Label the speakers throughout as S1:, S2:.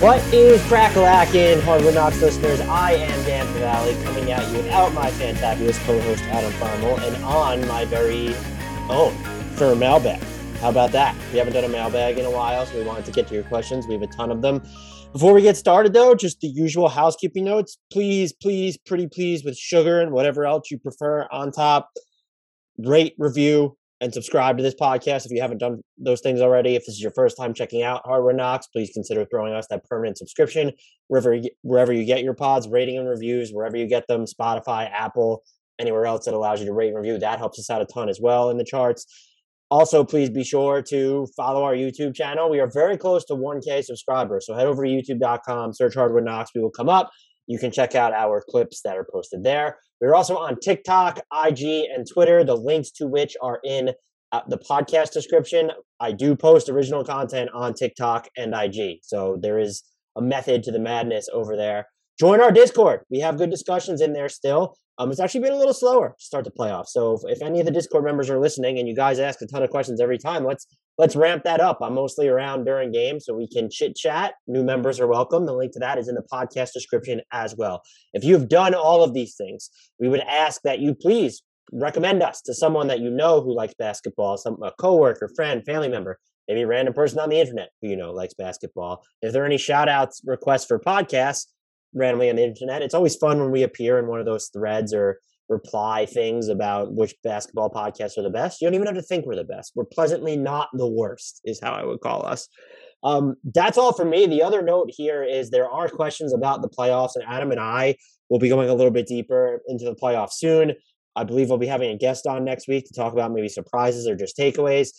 S1: What is Crackalackin, Hardwood Knocks listeners? I am Dan Favale coming at you without my fantabulous co-host Adam Fromal and on my very own for a mailbag. How about that? We haven't done a mailbag in a while, so we wanted to get to your questions. We have a ton of them. Before we get started, though, just the usual housekeeping notes. Please, please, pretty please, with sugar and whatever else you prefer on top. Rate, review, and subscribe to this podcast if you haven't done those things already. If this is your first time checking out Hardwood Knocks, please consider throwing us that permanent subscription wherever you, wherever you get your pods, rating and reviews, wherever you get them, Spotify, Apple, anywhere else that allows you to rate and review. That helps us out a ton as well in the charts. Also, please be sure to follow our YouTube channel. We are very close to 1K subscribers. So head over to youtube.com, search Hardwood Knocks. We will come up. You can check out our clips that are posted there. We're also on TikTok, IG, and Twitter, the links to which are in uh, the podcast description. I do post original content on TikTok and IG. So there is a method to the madness over there. Join our Discord. We have good discussions in there still. Um, it's actually been a little slower to start the playoffs. So if, if any of the Discord members are listening and you guys ask a ton of questions every time, let's let's ramp that up. I'm mostly around during games so we can chit chat. New members are welcome. The link to that is in the podcast description as well. If you've done all of these things, we would ask that you please recommend us to someone that you know who likes basketball, some a coworker, friend, family member, maybe a random person on the internet who you know likes basketball. If there are any shout outs, requests for podcasts randomly on the internet, it's always fun when we appear in one of those threads or reply things about which basketball podcasts are the best. You don't even have to think we're the best. We're pleasantly not the worst, is how I would call us. Um, that's all for me. The other note here is there are questions about the playoffs, and Adam and I will be going a little bit deeper into the playoffs soon. I believe we'll be having a guest on next week to talk about maybe surprises or just takeaways.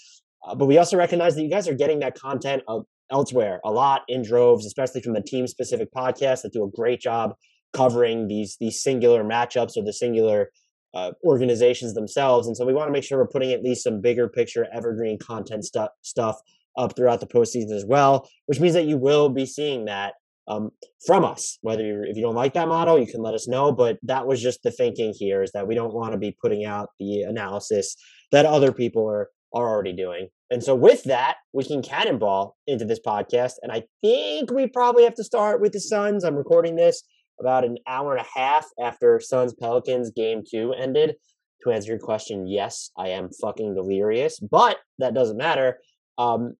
S1: Uh, but we also recognize that you guys are getting that content elsewhere a lot in droves, especially from the team specific podcasts that do a great job covering these these singular matchups or the singular uh, organizations themselves. And so we want to make sure we're putting at least some bigger picture evergreen content stuff stuff up throughout the postseason as well, which means that you will be seeing that um, from us. Whether you, if you don't like that model, you can let us know. But that was just the thinking here is that we don't want to be putting out the analysis that other people are are already doing. And so with that, we can cannonball into this podcast. And I think we probably have to start with the Suns. I'm recording this about an hour and a half after Suns Pelicans game two ended. To answer your question, yes, I am fucking delirious, but that doesn't matter. Um,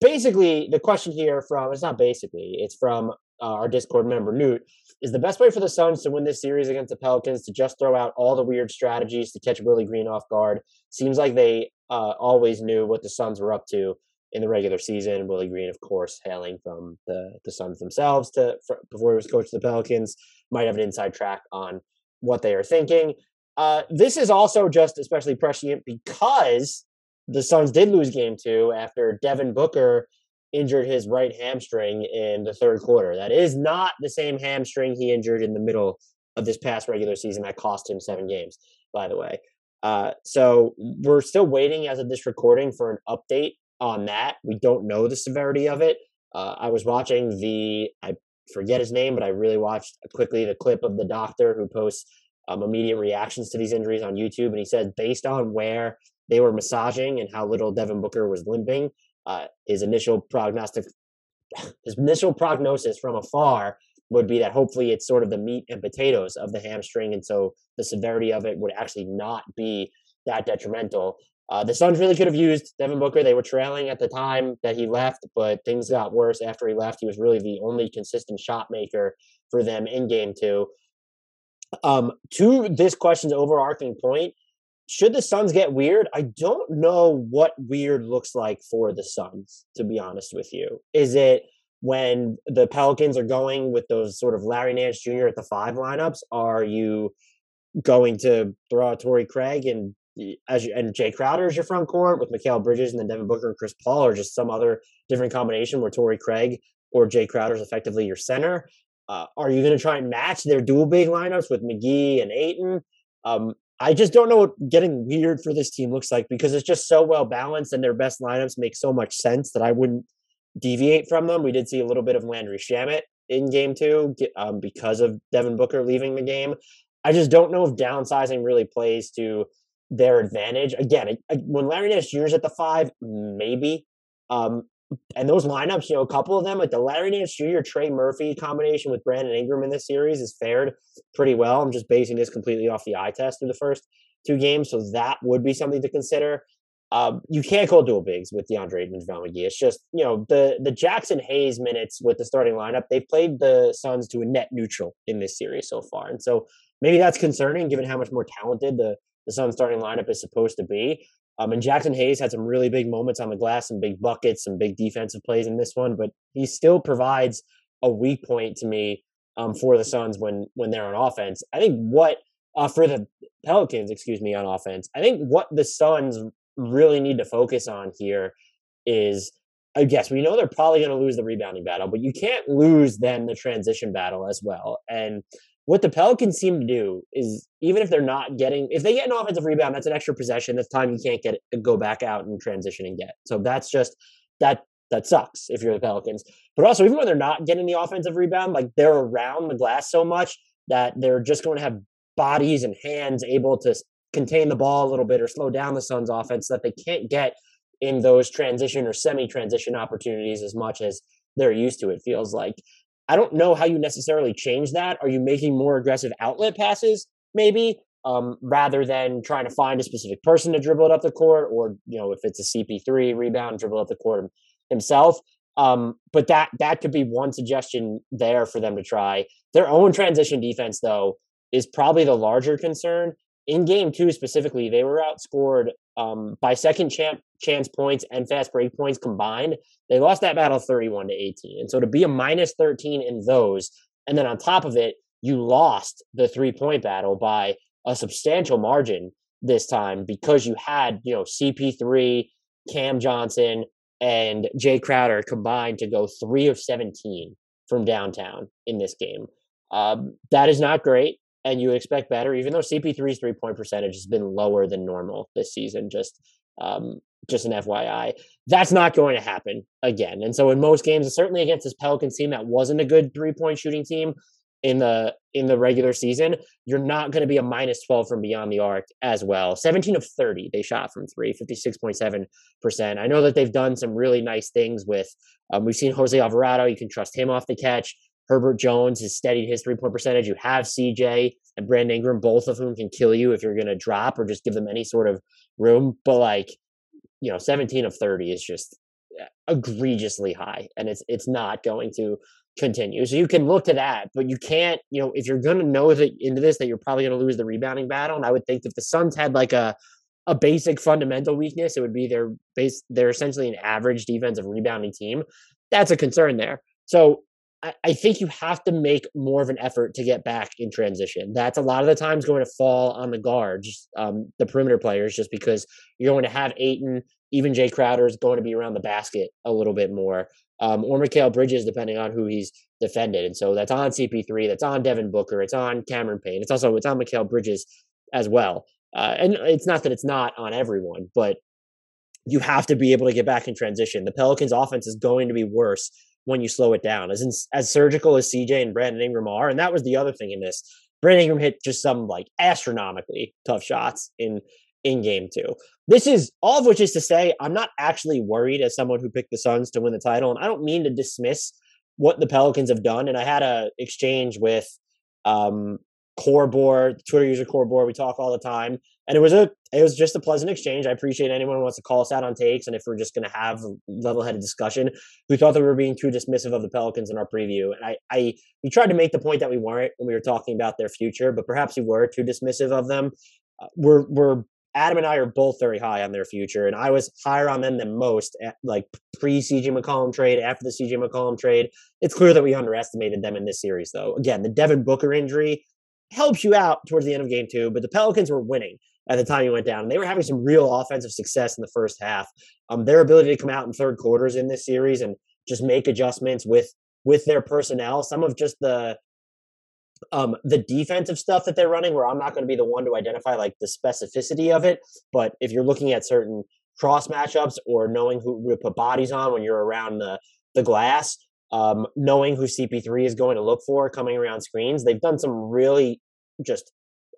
S1: basically, the question here from it's not basically, it's from uh, our Discord member Newt is the best way for the Suns to win this series against the Pelicans to just throw out all the weird strategies to catch Willie Green off guard. Seems like they uh, always knew what the Suns were up to in the regular season. Willie Green, of course, hailing from the the Suns themselves to for, before he was coach of the Pelicans, might have an inside track on what they are thinking. Uh, this is also just especially prescient because the Suns did lose game two after Devin Booker injured his right hamstring in the third quarter. That is not the same hamstring he injured in the middle of this past regular season that cost him seven games, by the way. Uh, so we're still waiting as of this recording for an update on that. We don't know the severity of it. Uh, I was watching the, I forget his name, but I really watched quickly the clip of the doctor who posts um, immediate reactions to these injuries on YouTube. And he said, based on where they were massaging and how little Devin Booker was limping, uh, his initial prognostic, his initial prognosis from afar would be that hopefully it's sort of the meat and potatoes of the hamstring, and so the severity of it would actually not be that detrimental. Uh, the Suns really could have used Devin Booker. They were trailing at the time that he left, but things got worse after he left. He was really the only consistent shot maker for them in game two. Um, to this question's overarching point, should the Suns get weird? I don't know what weird looks like for the Suns, to be honest with you. Is it when the Pelicans are going with those sort of Larry Nance Jr. at the five lineups? Are you going to throw out Torrey Craig and as you, and Jae Crowder as your front court with Mikal Bridges and then Devin Booker and Chris Paul, or just some other different combination where Torrey Craig or Jae Crowder is effectively your center? Uh, are you going to try and match their dual big lineups with McGee and Ayton? Um, I just don't know what getting weird for this team looks like because it's just so well balanced and their best lineups make so much sense that I wouldn't deviate from them. We did see a little bit of Landry Shamet in game two um, because of Devin Booker leaving the game. I just don't know if downsizing really plays to their advantage. Again, when Larry Nance Jr. is at the five, maybe. Um, and those lineups, you know, a couple of them, like the Larry Nance Jr. Trey Murphy combination with Brandon Ingram in this series, has fared pretty well. I'm just basing this completely off the eye test through the first two games, so that would be something to consider. Um, you can't call dual bigs with DeAndre and JaVale McGee. It's just you know the the Jaxson Hayes minutes with the starting lineup. They've played the Suns to a net neutral in this series so far, and so maybe that's concerning given how much more talented the the Suns starting lineup is supposed to be. Um, and Jaxson Hayes had some really big moments on the glass, some big buckets, some big defensive plays in this one, but he still provides a weak point to me um, for the Suns when when they're on offense. I think what uh, for the Pelicans, excuse me, on offense, I think what the Suns really need to focus on here is I guess we know they're probably going to lose the rebounding battle, but you can't lose then the transition battle as well. And what the Pelicans seem to do is even if they're not getting if they get an offensive rebound, that's an extra possession. That's time you can't get go back out and transition and get. So that's just that that sucks if you're the Pelicans. But also even when they're not getting the offensive rebound, like they're around the glass so much that they're just going to have bodies and hands able to contain the ball a little bit or slow down the Suns offense that they can't get in those transition or semi-transition opportunities as much as they're used to it feels like I don't know how you necessarily change that. Are you making more aggressive outlet passes, maybe, um, rather than trying to find a specific person to dribble it up the court, or you know, if it's a CP3 rebound, dribble up the court himself. Um, but that that could be one suggestion there for them to try. Their own transition defense, though, is probably the larger concern. In game two specifically, they were outscored um, by second champ chance points and fast break points combined, they lost that battle 31 to 18. And so to be a minus 13 in those, and then on top of it, you lost the three point battle by a substantial margin this time because you had, you know, CP3, Cam Johnson, and Jae Crowder combined to go three of 17 from downtown in this game. Um, that is not great, and you expect better, even though CP3's three point percentage has been lower than normal this season, just um, just an FYI. That's not going to happen again. And so in most games, certainly against this Pelicans team that wasn't a good three point shooting team in the in the regular season, you're not going to be a minus 12 from beyond the arc as well. 17 of 30 they shot from three, 56.7%. I know that they've done some really nice things with um, we've seen Jose Alvarado, you can trust him off the catch. Herbert Jones has steadied his three point percentage. You have CJ and Brandon Ingram, both of whom can kill you if you're going to drop or just give them any sort of room. But like you know 17 of 30 is just uh, egregiously high and it's it's not going to continue so you can look to that but you can't you know if you're going to know that into this that you're probably going to lose the rebounding battle and i would think if the suns had like a a basic fundamental weakness it would be their base they're essentially an average defensive rebounding team that's a concern there so I, think you have to make more of an effort to get back in transition. That's a lot of the times going to fall on the guards, um, the perimeter players, just because you're going to have Ayton, even Jae Crowder is going to be around the basket a little bit more, um, or Mikal Bridges, depending on who he's defended. And so that's on CP3, that's on Devin Booker, it's on Cameron Payne, it's also it's on Mikal Bridges as well. Uh, and it's not that it's not on everyone, but you have to be able to get back in transition. The Pelicans' offense is going to be worse when you slow it down. As in, as surgical as CJ and Brandon Ingram are, and that was the other thing in this. Brandon Ingram hit just some like astronomically tough shots in in game two. This is all of which is to say, I'm not actually worried as someone who picked the Suns to win the title, and I don't mean to dismiss what the Pelicans have done. And I had a exchange with um, core board, Twitter user core board. We talk all the time, and it was a it was just a pleasant exchange. I appreciate anyone who wants to call us out on takes, and if we're just going to have a level headed discussion. We thought that we were being too dismissive of the Pelicans in our preview, and I, I we tried to make the point that we weren't when we were talking about their future, but perhaps we were too dismissive of them. Uh, we're we're Adam and I are both very high on their future, and I was higher on them than most, at, like pre CJ McCollum trade, after the CJ McCollum trade. It's clear that we underestimated them in this series, though. Again, the Devin Booker injury helps you out towards the end of game two, but the Pelicans were winning at the time he went down. And they were having some real offensive success in the first half. Um, their ability to come out in third quarters in this series and just make adjustments with with their personnel, some of just the um, the defensive stuff that they're running, where I'm not going to be the one to identify like the specificity of it, but if you're looking at certain cross matchups or knowing who to put bodies on when you're around the the glass, um, knowing who CP3 is going to look for coming around screens. They've done some really just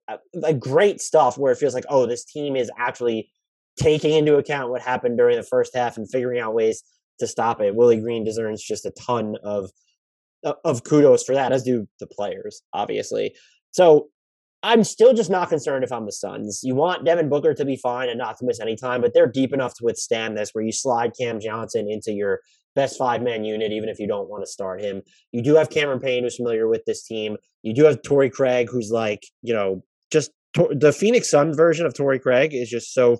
S1: Uh, like great stuff where it feels like, oh, this team is actually taking into account what happened during the first half and figuring out ways to stop it. Willie Green deserves just a ton of uh, of kudos for that, as do the players, obviously. So I'm still just not concerned if I'm the Suns. You want Devin Booker to be fine and not to miss any time, but they're deep enough to withstand this where you slide Cam Johnson into your best five man unit, even if you don't want to start him. You do have Cameron Payne, who's familiar with this team. You do have Torrey Craig, who's like, you know, just the Phoenix Sun version of Torrey Craig is just so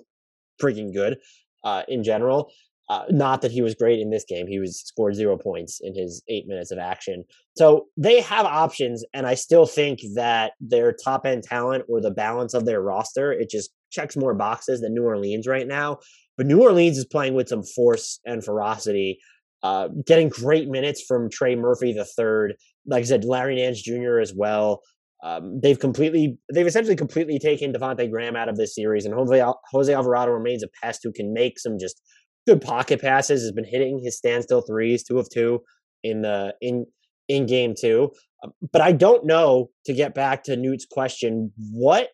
S1: freaking good uh, in general. Uh, not that he was great in this game. He was scored zero points in his eight minutes of action. So they have options, and I still think that their top end talent or the balance of their roster it just checks more boxes than New Orleans right now. But New Orleans is playing with some force and ferocity, uh, getting great minutes from Trey Murphy the third. Like I said, Larry Nance Jr. as well. Um, they've completely, they've essentially completely taken Devonte Graham out of this series, and Jose, Jose Alvarado remains a pest who can make some just good pocket passes. Has been hitting his standstill threes, two of two in the in in game two. Um, but I don't know to get back to Newt's question what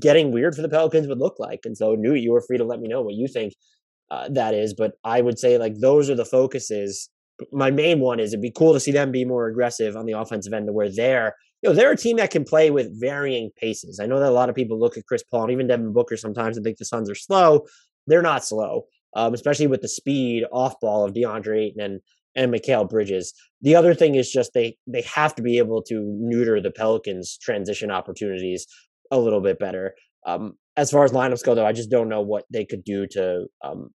S1: getting weird for the Pelicans would look like. And so, Newt, you were free to let me know what you think uh, that is. But I would say like those are the focuses. My main one is it'd be cool to see them be more aggressive on the offensive end, to where they're you know they're a team that can play with varying paces. I know that a lot of people look at Chris Paul and even Devin Booker sometimes and think the Suns are slow. They're not slow um, especially with the speed off ball of DeAndre Ayton and and Mikal Bridges. The other thing is just they they have to be able to neuter the Pelicans' transition opportunities a little bit better. Um, as far as lineups go, though, I just don't know what they could do to um,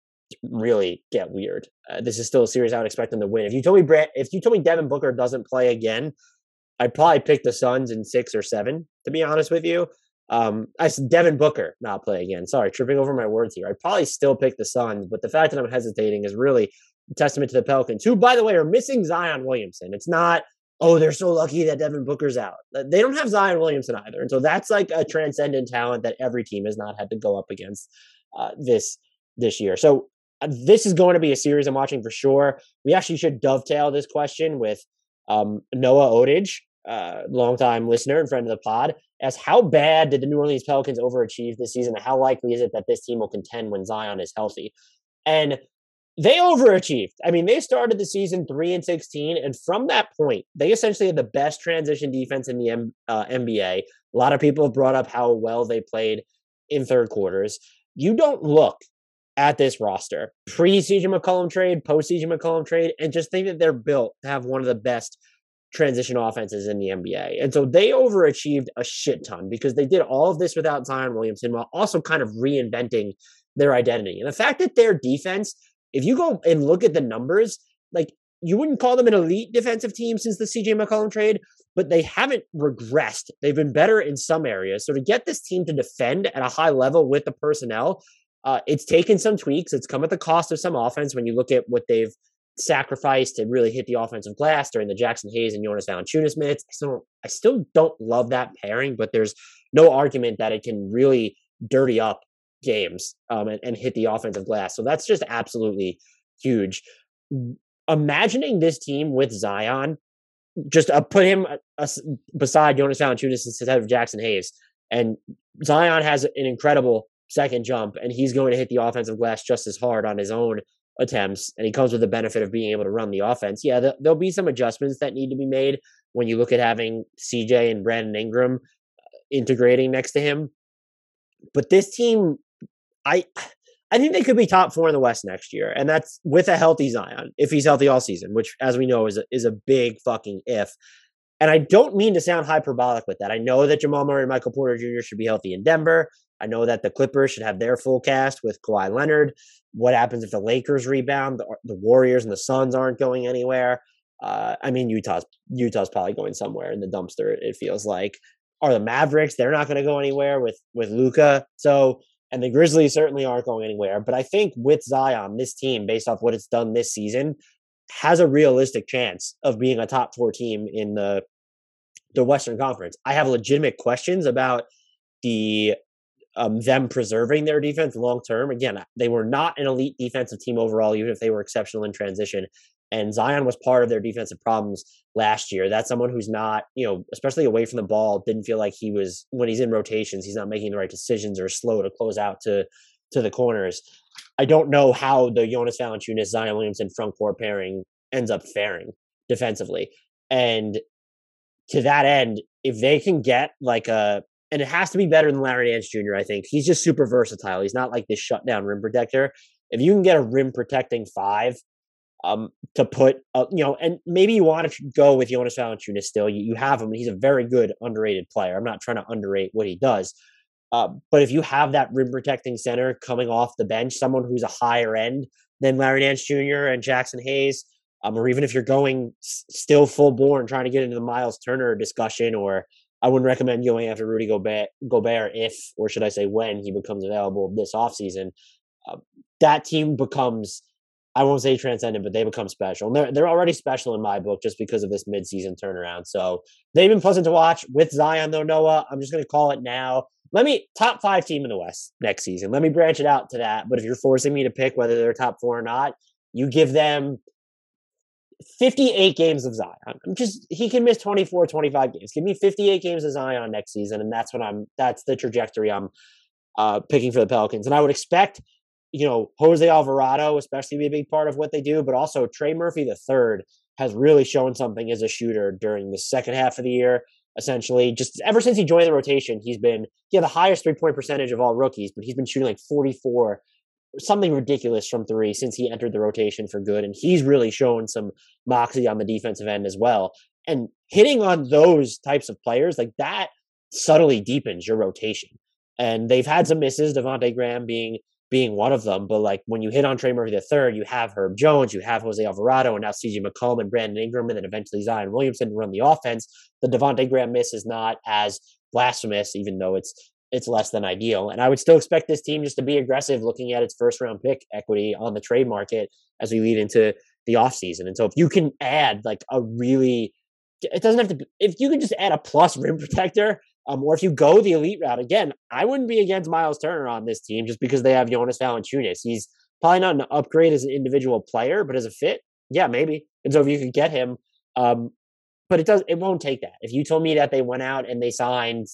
S1: really get weird. Uh, this is still a series I would expect them to win. If you told me Brett, if you told me Devin Booker doesn't play again, I'd probably pick the Suns in six or seven. To be honest with you, um, I said Devin Booker not play again. Sorry, tripping over my words here. I'd probably still pick the Suns, but the fact that I'm hesitating is really a testament to the Pelicans, who, by the way, are missing Zion Williamson. It's not, oh, they're so lucky that Devin Booker's out. They don't have Zion Williamson either. And so that's like a transcendent talent that every team has not had to go up against uh, this this year. So uh, this is going to be a series I'm watching for sure. We actually should dovetail this question with um, Noah Odage, uh, longtime listener and friend of the pod, as how bad did the New Orleans Pelicans overachieve this season? And how likely is it that this team will contend when Zion is healthy? And they overachieved. I mean, they started the season three and sixteen, and from that point, they essentially had the best transition defense in the M- uh, NBA. A lot of people have brought up how well they played in third quarters. You don't look at this roster pre CJ McCollum trade, post CJ McCollum trade, and just think that they're built to have one of the best transition offenses in the NBA. And so they overachieved a shit ton because they did all of this without Zion Williamson while also kind of reinventing their identity. And the fact that their defense, if you go and look at the numbers, like you wouldn't call them an elite defensive team since the CJ McCollum trade, but they haven't regressed. They've been better in some areas. So to get this team to defend at a high level with the personnel, uh, it's taken some tweaks. It's come at the cost of some offense when you look at what they've sacrifice to really hit the offensive glass during the Jaxson Hayes and Jonas Valanciunas minutes. I still, I still don't love that pairing, but there's no argument that it can really dirty up games um, and, and hit the offensive glass. So that's just absolutely huge. Imagining this team with Zion, just uh, put him uh, beside Jonas Valanciunas instead of Jaxson Hayes, and Zion has an incredible second jump, and he's going to hit the offensive glass just as hard on his own attempts, and he comes with the benefit of being able to run the offense. Yeah, th- there'll be some adjustments that need to be made when you look at having CJ and Brandon Ingram uh, integrating next to him. But this team, I I think they could be top four in the West next year, and that's with a healthy Zion if he's healthy all season, which, as we know, is a, is a big fucking if. And I don't mean to sound hyperbolic with that. I know that Jamal Murray and Michael Porter Jr. should be healthy in Denver. I know that the Clippers should have their full cast with Kawhi Leonard. What happens if the Lakers rebound? The, the Warriors and the Suns aren't going anywhere. Uh, I mean, Utah's Utah's probably going somewhere in the dumpster. It feels like. Are the Mavericks? They're not going to go anywhere with with Luka. So, and the Grizzlies certainly aren't going anywhere. But I think with Zion, this team, based off what it's done this season, has a realistic chance of being a top four team in the the Western Conference. I have legitimate questions about the um, them preserving their defense long term. Again, they were not an elite defensive team overall, even if they were exceptional in transition. And Zion was part of their defensive problems last year. That's someone who's not, you know, especially away from the ball, didn't feel like he was when he's in rotations, he's not making the right decisions or slow to close out to to the corners. I don't know how the Jonas Valanciunas, Zion Williamson front court pairing ends up faring defensively. And to that end, if they can get like a, and it has to be better than Larry Nance Jr., I think. He's just super versatile. He's not like this shutdown rim protector. If you can get a rim protecting five um, to put, uh, you know, and maybe you want to go with Jonas Valanciunas still. You, you have him. He's a very good underrated player. I'm not trying to underrate what he does. Uh, but if you have that rim protecting center coming off the bench, someone who's a higher end than Larry Nance Jr. and Jaxson Hayes, um, or even if you're going s- still full bore and trying to get into the Miles Turner discussion, or I wouldn't recommend going after Rudy Gobert, Gobert if, or should I say, when he becomes available this offseason. Uh, that team becomes I won't say transcendent, but they become special. And they're, they're already special in my book just because of this midseason turnaround. So they've been pleasant to watch with Zion, though, Noah. I'm just going to call it now. Let me top five team in the West next season. Let me branch it out to that. But if you're forcing me to pick whether they're top four or not, you give them 58 games of Zion. I'm just he can miss 24, 25 games. Give me 58 games of Zion next season, and that's what I'm. That's the trajectory I'm uh, picking for the Pelicans. And I would expect you know, Jose Alvarado, especially be a big part of what they do, but also Trey Murphy the third has really shown something as a shooter during the second half of the year. Essentially, just ever since he joined the rotation, he's been he had the highest three point percentage of all rookies, but he's been shooting like 44, something ridiculous from three since he entered the rotation for good. And he's really shown some moxie on the defensive end as well. And hitting on those types of players like that subtly deepens your rotation. And they've had some misses, Devonte Graham being being one of them. But like when you hit on Trey Murphy the third, you have Herb Jones, you have Jose Alvarado, and now CJ McCollum and Brandon Ingram, and then eventually Zion Williamson run the offense. The Devonte Graham miss is not as blasphemous, even though it's it's less than ideal. And I would still expect this team just to be aggressive looking at its first round pick equity on the trade market as we lead into the offseason. And so if you can add like a really it doesn't have to be, if you can just add a plus rim protector um, or if you go the elite route, again, I wouldn't be against Miles Turner on this team just because they have Jonas Valanciunas. He's probably not an upgrade as an individual player, but as a fit, yeah, maybe. And so if you could get him, um, but it does, it won't take that. If you told me that they went out and they signed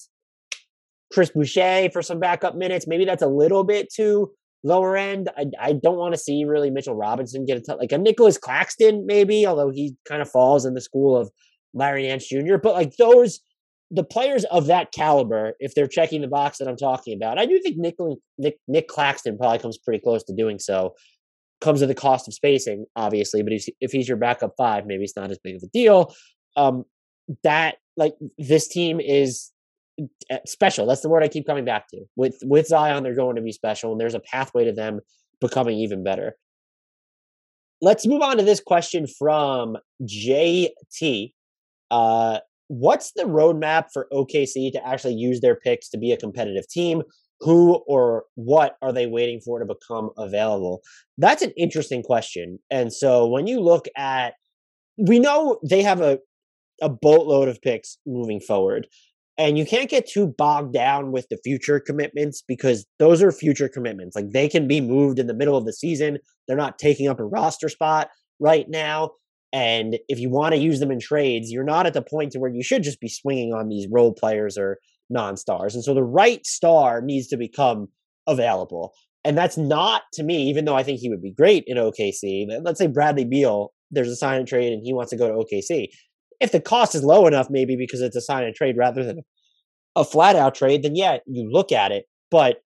S1: Chris Boucher for some backup minutes, maybe that's a little bit too lower end. I, I don't want to see really Mitchell Robinson get a t- like a Nicholas Claxton, maybe, although he kind of falls in the school of Larry Nance Jr. But like those the players of that caliber, if they're checking the box that I'm talking about, I do think Nick, Nick, Nick Claxton probably comes pretty close to doing so. Comes at the cost of spacing, obviously, but if, if he's your backup five, maybe it's not as big of a deal. Um, that like this team is special. That's the word I keep coming back to. With with Zion, they're going to be special, and there's a pathway to them becoming even better. Let's move on to this question from JT. Uh, what's the roadmap for OKC to actually use their picks to be a competitive team? Who or what are they waiting for to become available? That's an interesting question. And so when you look at, we know they have a, a boatload of picks moving forward. And you can't get too bogged down with the future commitments because those are future commitments. Like they can be moved in the middle of the season. They're not taking up a roster spot right now. And if you want to use them in trades, you're not at the point to where you should just be swinging on these role players or non-stars. And so the right star needs to become available. And that's not to me, even though I think he would be great in OKC. Let's say Bradley Beal, there's a sign and trade and he wants to go to OKC. If the cost is low enough, maybe because it's a sign and trade rather than a flat out trade, then yeah, you look at it. But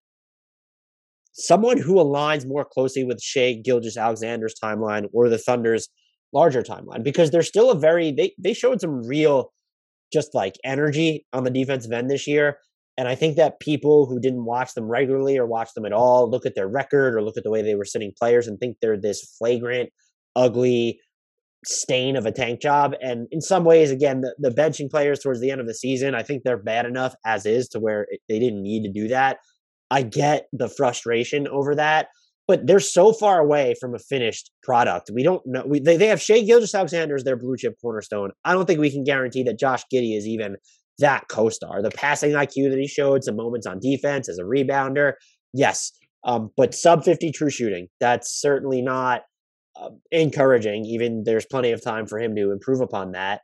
S1: someone who aligns more closely with Shai Gilgeous-Alexander's timeline or the Thunder's larger timeline because they're still a very they they showed some real just like energy on the defensive end this year. And I think that people who didn't watch them regularly or watch them at all look at their record or look at the way they were sitting players and think they're this flagrant, ugly stain of a tank job. And in some ways, again, the, the benching players towards the end of the season, I think they're bad enough as is to where it, they didn't need to do that. I get the frustration over that but they're so far away from a finished product. We don't know. We, they, they have Shai Gilgeous-Alexander as their blue chip cornerstone. I don't think we can guarantee that Josh Giddey is even that co-star. The passing IQ that he showed, some moments on defense as a rebounder, yes, um, but sub 50 true shooting, that's certainly not uh, encouraging. Even there's plenty of time for him to improve upon that.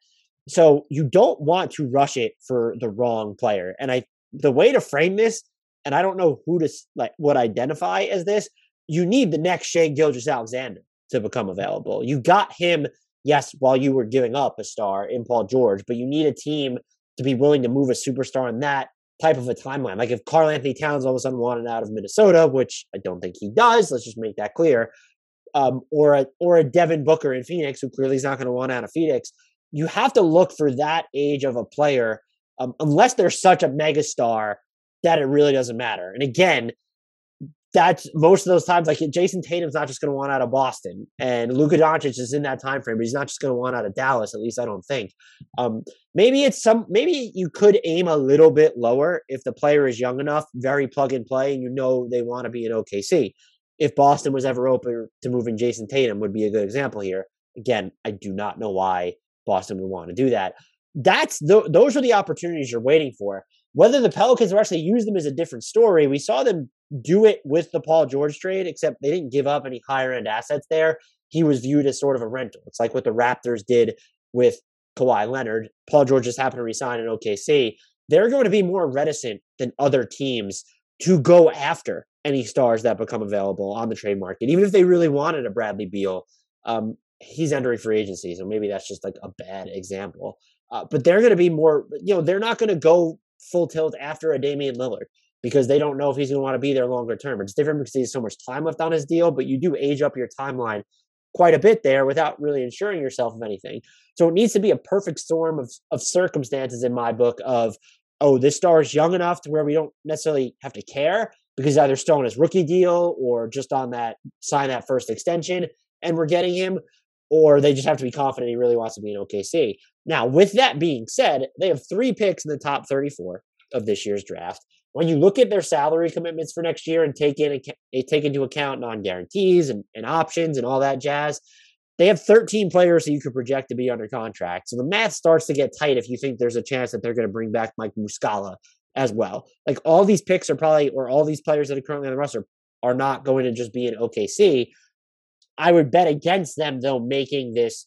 S1: So you don't want to rush it for the wrong player. And I, the way to frame this and I don't know who to like would identify as this. You need the next Shai Gilgeous-Alexander to become available. You got him, yes, while you were giving up a star in Paul George, but you need a team to be willing to move a superstar in that type of a timeline. Like if Karl-Anthony Towns all of a sudden wanted out of Minnesota, which I don't think he does, let's just make that clear, um, or a or a Devin Booker in Phoenix, who clearly is not going to want out of Phoenix. You have to look for that age of a player, um, unless they're such a megastar that it really doesn't matter. And again, that's most of those times. Like Jayson Tatum's not just going to want out of Boston, and Luka Doncic is in that time frame, but he's not just going to want out of Dallas. At least I don't think. Um, maybe it's some. Maybe you could aim a little bit lower if the player is young enough, very plug and play, and you know they want to be in OKC. If Boston was ever open to moving Jayson Tatum, would be a good example here. Again, I do not know why Boston would want to do that. That's those are the opportunities you're waiting for. Whether the Pelicans will actually use them is a different story. We saw them do it with the Paul George trade, except they didn't give up any higher end assets there. He was viewed as sort of a rental. It's like what the Raptors did with Kawhi Leonard. Paul George just happened to resign in OKC. They're going to be more reticent than other teams to go after any stars that become available on the trade market, even if they really wanted a Bradley Beal. Um, he's entering free agency, so maybe that's just like a bad example. Uh, but they're going to be more, you know, they're not going to go full tilt after a Damian Lillard because they don't know if he's going to want to be there longer term. It's different because he has so much time left on his deal, but you do age up your timeline quite a bit there without really ensuring yourself of anything. So it needs to be a perfect storm of, of circumstances in my book of, oh, this star is young enough to where we don't necessarily have to care because either still on his rookie deal or just on that sign that first extension and we're getting him, or they just have to be confident he really wants to be in OKC. Now, with that being said, they have three picks in the top 34 of this year's draft. When you look at their salary commitments for next year and take in take into account non guarantees and, and options and all that jazz, they have 13 players that you could project to be under contract. So the math starts to get tight if you think there's a chance that they're going to bring back Mike Muscala as well. Like all these picks are probably, or all these players that are currently on the roster are not going to just be in OKC. I would bet against them though making this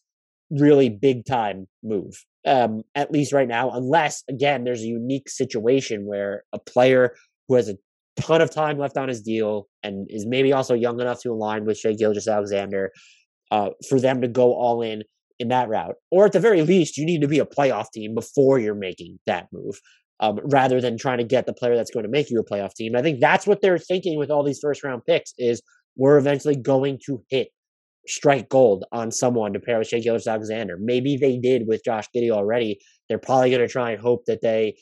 S1: really big time move. Um, at least right now, unless again there's a unique situation where a player who has a ton of time left on his deal and is maybe also young enough to align with Shai Gilgeous-Alexander, uh, for them to go all in in that route. Or at the very least, you need to be a playoff team before you're making that move. Um, rather than trying to get the player that's going to make you a playoff team. I think that's what they're thinking with all these first round picks is we're eventually going to hit strike gold on someone to pair with Shai Gilgeous-Alexander. Maybe they did with Josh Giddey already. They're probably going to try and hope that they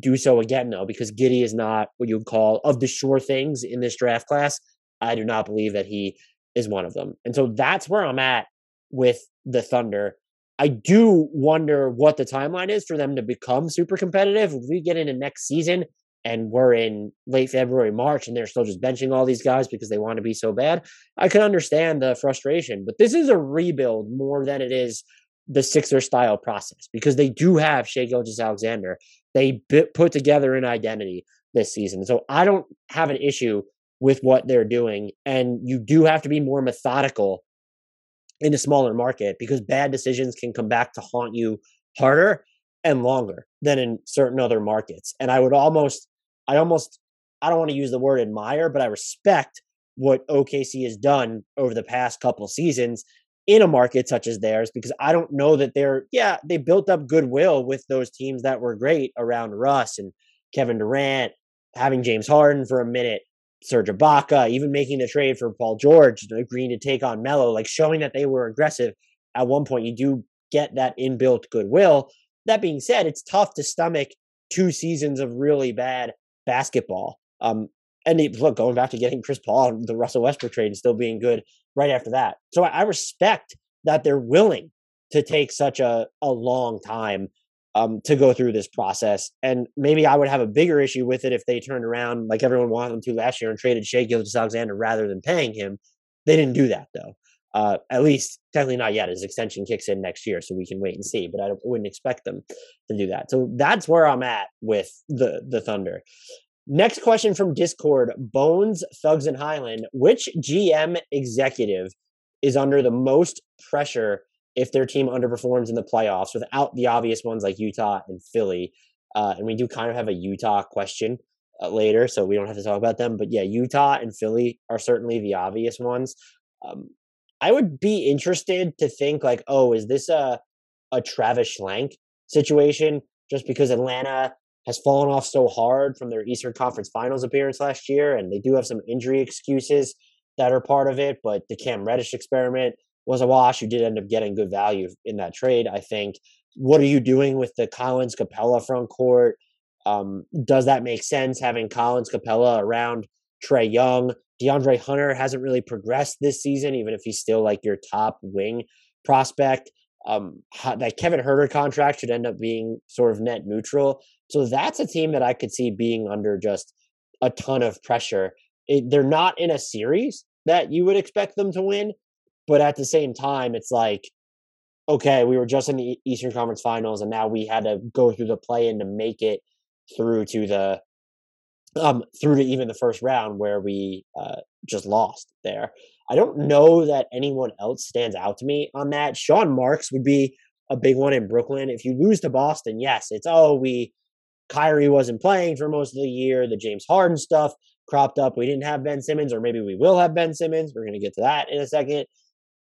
S1: do so again, though, because Giddey is not what you would call of the sure things in this draft class. I do not believe that he is one of them. And so that's where I'm at with the Thunder. I do wonder what the timeline is for them to become super competitive. If we get into next season and we're in late February, March, and they're still just benching all these guys because they want to be so bad, I can understand the frustration. But this is a rebuild more than it is the Sixer style process because they do have Shai Gilgeous-Alexander. They put together an identity this season. So I don't have an issue with what they're doing. And you do have to be more methodical in a smaller market because bad decisions can come back to haunt you harder and longer than in certain other markets. And I would almost I almost I don't want to use the word admire, but I respect what OKC has done over the past couple seasons in a market such as theirs because I don't know that they're yeah, they built up goodwill with those teams that were great around Russ and Kevin Durant, having James Harden for a minute, Serge Ibaka, even making the trade for Paul George, agreeing to take on Melo, like showing that they were aggressive at one point. You do get that inbuilt goodwill. That being said, it's tough to stomach two seasons of really bad basketball. Um, and look, going back to getting Chris Paul, and the Russell Westbrook trade, and still being good right after that. So I, I respect that they're willing to take such a, a long time um, to go through this process. And maybe I would have a bigger issue with it if they turned around like everyone wanted them to last year and traded Shai Gilgeous-Alexander rather than paying him. They didn't do that though. Uh, at least technically not yet. His extension kicks in next year, so we can wait and see. But I wouldn't expect them to do that. So that's where I'm at with the the Thunder. Next question from Discord: Bones, Thugs, and Highland. Which GM executive is under the most pressure if their team underperforms in the playoffs, without the obvious ones like Utah and Philly? Uh, and we do kind of have a Utah question uh, later, so we don't have to talk about them. But yeah, Utah and Philly are certainly the obvious ones. Um, I would be interested to think like, oh, is this a a Travis Schlenk situation? Just because Atlanta has fallen off so hard from their Eastern Conference Finals appearance last year, and they do have some injury excuses that are part of it. But the Cam Reddish experiment was a wash. You did end up getting good value in that trade, I think. What are you doing with the Collins Capella front court? Um, does that make sense having Collins Capella around Trae Young? DeAndre Hunter hasn't really progressed this season, even if he's still like your top wing prospect. Um, that Kevin Huerter contract should end up being sort of net neutral. So that's a team that I could see being under just a ton of pressure. It, they're not in a series that you would expect them to win, but at the same time, it's like, okay, we were just in the Eastern Conference Finals, and now we had to go through the play in to make it through to the um through to even the first round where we uh, just lost there. I don't know that anyone else stands out to me on that. Sean Marks would be a big one in Brooklyn. If you lose to Boston, yes, it's oh we Kyrie wasn't playing for most of the year. The James Harden stuff cropped up. We didn't have Ben Simmons, or maybe we will have Ben Simmons. We're going to get to that in a second.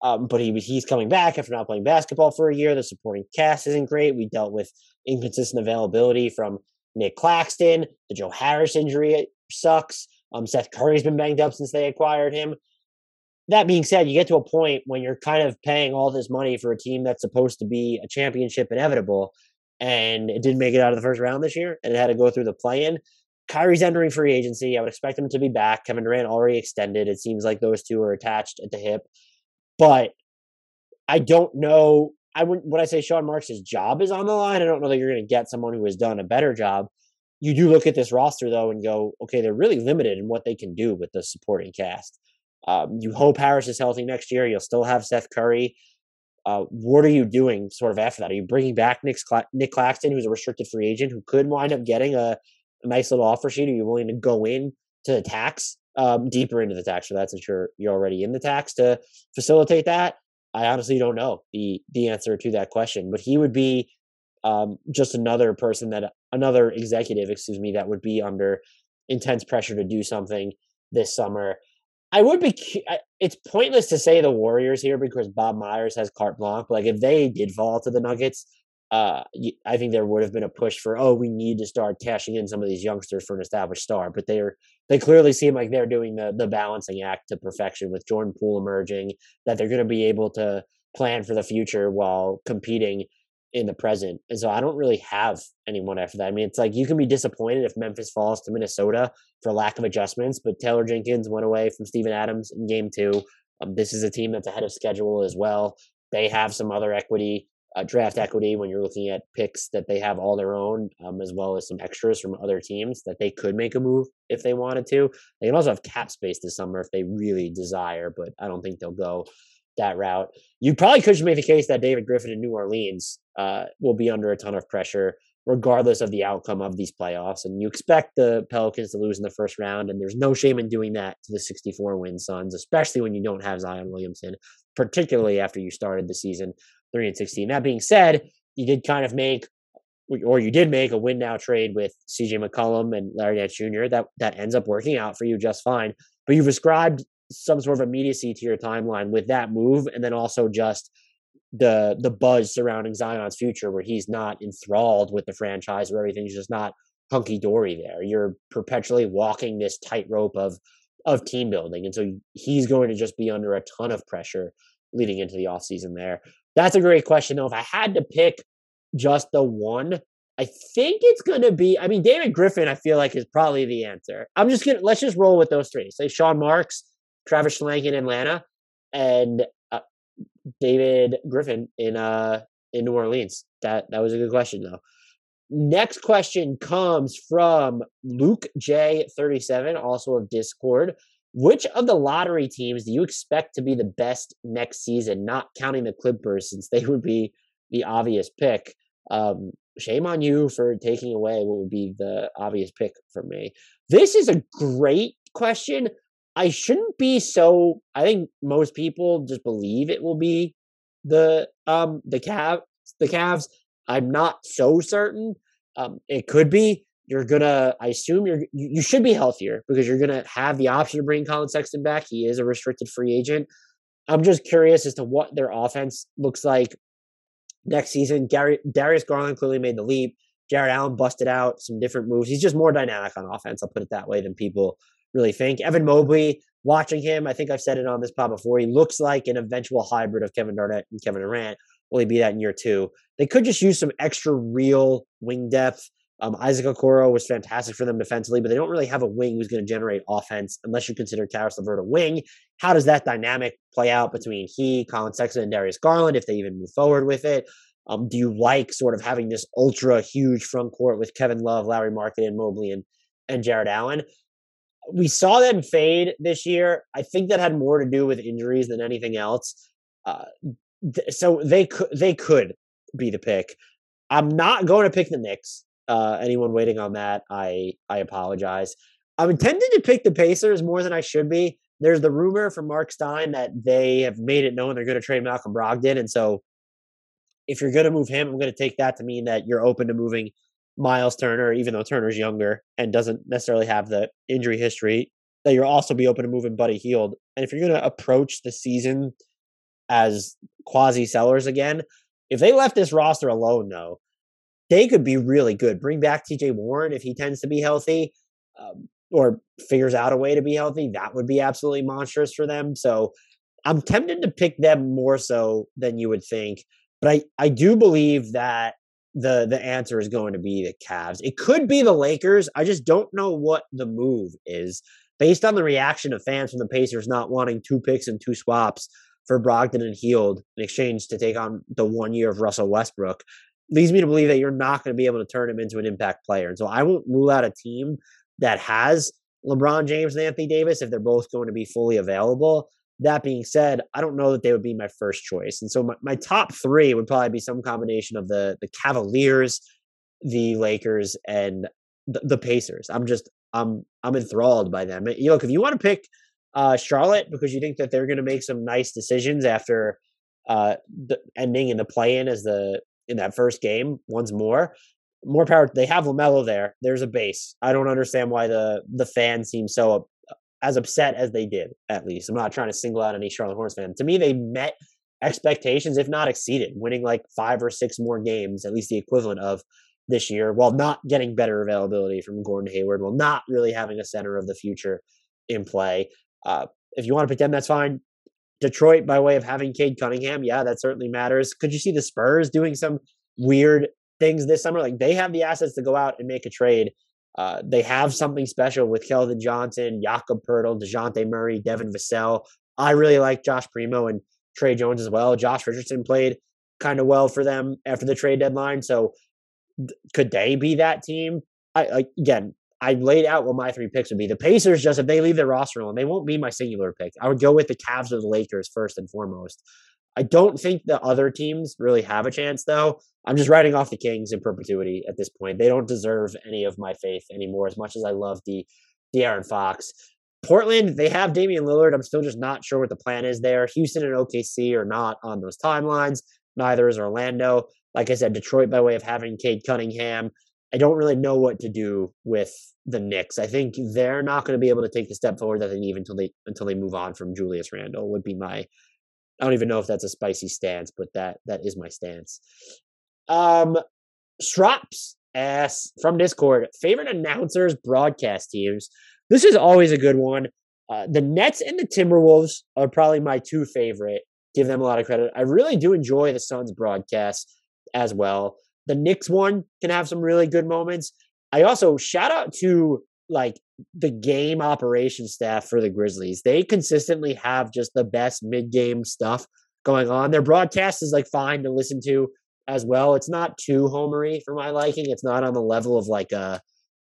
S1: Um, but he he's coming back after not playing basketball for a year. The supporting cast isn't great. We dealt with inconsistent availability from Nick Claxton. The Joe Harris injury sucks. Um, Seth Curry's been banged up since they acquired him. That being said, you get to a point when you're kind of paying all this money for a team that's supposed to be a championship inevitable, and it didn't make it out of the first round this year, and it had to go through the play-in. Kyrie's entering free agency. I would expect him to be back. Kevin Durant already extended. It seems like those two are attached at the hip, but I don't know I wouldn't when I say Sean Marks' job is on the line, I don't know that you're going to get someone who has done a better job. You do look at this roster though and go, okay, they're really limited in what they can do with the supporting cast. Um, you hope Harris is healthy next year. You'll still have Seth Curry. Uh, what are you doing sort of after that? Are you bringing back Nick, Cla- Nic Claxton, who's a restricted free agent, who could wind up getting a, a nice little offer sheet? Are you willing to go in to the tax, um, deeper into the tax? So that's sure you're you're already in the tax to facilitate that. I honestly don't know the the answer to that question, but he would be um, just another person that another executive, excuse me, that would be under intense pressure to do something this summer. I would be. It's pointless to say the Warriors here because Bob Myers has carte blanche. Like, if they did fall to the Nuggets, uh, I think there would have been a push for, oh, we need to start cashing in some of these youngsters for an established star. But they are they clearly seem like they're doing the the balancing act to perfection with Jordan Poole emerging, that they're going to be able to plan for the future while competing in the present. And so I don't really have anyone after that. I mean, it's like you can be disappointed if Memphis falls to Minnesota for lack of adjustments, but Taylor Jenkins went away from Steven Adams in game two. Um, this is a team that's ahead of schedule as well. They have some other equity uh, draft equity when you're looking at picks that they have all their own, um, as well as some extras from other teams that they could make a move if they wanted to. They can also have cap space this summer if they really desire, but I don't think they'll go that route. You probably could make the case that David Griffin in New Orleans uh, will be under a ton of pressure regardless of the outcome of these playoffs. And you expect the Pelicans to lose in the first round, and there's no shame in doing that to the 64 win Suns, especially when you don't have Zion Williamson, particularly after you started the season three and sixteen. That being said, you did kind of make, or you did make a win now trade with C.J. McCollum and Larry Nance Jr. That that ends up working out for you just fine. But you've ascribed some sort of immediacy to your timeline with that move, and then also just the the buzz surrounding Zion's future, where he's not enthralled with the franchise, where everything's just not hunky dory there. You're perpetually walking this tightrope of of team building, and so he's going to just be under a ton of pressure leading into the offseason there. That's a great question, though. If I had to pick just the one, I think it's going to be. I mean, David Griffin, I feel like is probably the answer. I'm just gonna let's just roll with those three. Say Sean Marks, Travis Schlenk in Atlanta, and uh, David Griffin in uh in New Orleans. That that was a good question though. Next question comes from Luke J37, also of Discord. Which of the lottery teams do you expect to be the best next season? Not counting the Clippers, since they would be the obvious pick. Um, shame on you for taking away what would be the obvious pick from me. This is a great question. I shouldn't be so. I think most people just believe it will be the um the Cav the Cavs. I'm not so certain. Um, it could be you're gonna. I assume you're you should be healthier because you're gonna have the option to bring Collin Sexton back. He is a restricted free agent. I'm just curious as to what their offense looks like next season. Gary Darius Garland clearly made the leap. Jarrett Allen busted out some different moves. He's just more dynamic on offense. I'll put it that way than people really think. Evan Mobley, watching him, I think I've said it on this pod before. He looks like an eventual hybrid of Kevin Garnett and Kevin Durant. Will he be that in year two? They could just use some extra real wing depth. Um, Isaac Okoro was fantastic for them defensively, but they don't really have a wing who's going to generate offense unless you consider Caris LeVert a wing. How does that dynamic play out between he, Collin Sexton, and Darius Garland if they even move forward with it? Um, do you like sort of having this ultra huge front court with Kevin Love, Lauri Markkanen, and Mobley, and, and Jarrett Allen? We saw them fade this year. I think that had more to do with injuries than anything else. Uh, th- so they could they could be the pick. I'm not going to pick the Knicks. Uh, anyone waiting on that, I I apologize. I'm intended to pick the Pacers more than I should be. There's the rumor from Mark Stein that they have made it known they're going to trade Malcolm Brogdon, and so if you're going to move him, I'm going to take that to mean that you're open to moving Miles Turner, even though Turner's younger and doesn't necessarily have the injury history. That you'll also be open to moving Buddy Hield. And if you're going to approach the season as quasi sellers again, if they left this roster alone, though, they could be really good. Bring back TJ Warren if he tends to be healthy um, or figures out a way to be healthy. That would be absolutely monstrous for them. So I'm tempted to pick them more so than you would think. But I, I do believe that the the answer is going to be the Cavs. It could be the Lakers. I just don't know what the move is based on the reaction of fans from the Pacers not wanting two picks and two swaps for Brogdon and Hield in exchange to take on the one year of Russell Westbrook leads me to believe that you're not going to be able to turn him into an impact player. And so I won't rule out a team that has LeBron James and Anthony Davis if they're both going to be fully available. That being said, I don't know that they would be my first choice. And so my, my top three would probably be some combination of the the Cavaliers, the Lakers, and the, the Pacers. I'm just I'm I'm enthralled by them. You look, if you want to pick uh, Charlotte because you think that they're going to make some nice decisions after uh, the ending in the play-in as the in that first game once more. More power. They have Lamelo there. There's a base. I don't understand why the the fans seem so as upset as they did, at least. I'm not trying to single out any Charlotte Hornets fan. To me, they met expectations, if not exceeded, winning like five or six more games, at least the equivalent of this year, while not getting better availability from Gordon Hayward, while not really having a center of the future in play. Uh, if you want to them, that's fine. Detroit, by way of having Cade Cunningham, yeah, that certainly matters. Could you see the Spurs doing some weird things this summer? Like they have the assets to go out and make a trade uh, they have something special with Keldon Johnson, Jakob Poeltl, DeJounte Murray, Devin Vassell. I really like Josh Primo and Tre Jones as well. Josh Richardson played kind of well for them after the trade deadline. So th- could they be that team? I, I, again, I laid out what my three picks would be. The Pacers, just if they leave their roster alone, they won't be my singular pick. I would go with the Cavs or the Lakers first and foremost. I don't think the other teams really have a chance, though. I'm just writing off the Kings in perpetuity at this point. They don't deserve any of my faith anymore, as much as I love the De'Aaron Fox. Portland, they have Damian Lillard. I'm still just not sure what the plan is there. Houston and OKC are not on those timelines. Neither is Orlando. Like I said, Detroit by way of having Cade Cunningham. I don't really know what to do with the Knicks. I think they're not going to be able to take the step forward that they need until they until they move on from Julius Randle. Would be my I don't even know if that's a spicy stance, but that that is my stance. Um, Strops asks from Discord favorite announcers, broadcast teams. This is always a good one. Uh, the Nets and the Timberwolves are probably my two favorite. Give them a lot of credit. I really do enjoy the Suns broadcast as well. The Knicks one can have some really good moments. I also shout out to like the game operation staff for the Grizzlies. They consistently have just the best mid game stuff going on. Their broadcast is like fine to listen to as well. It's not too homery for my liking. It's not on the level of like a. Uh,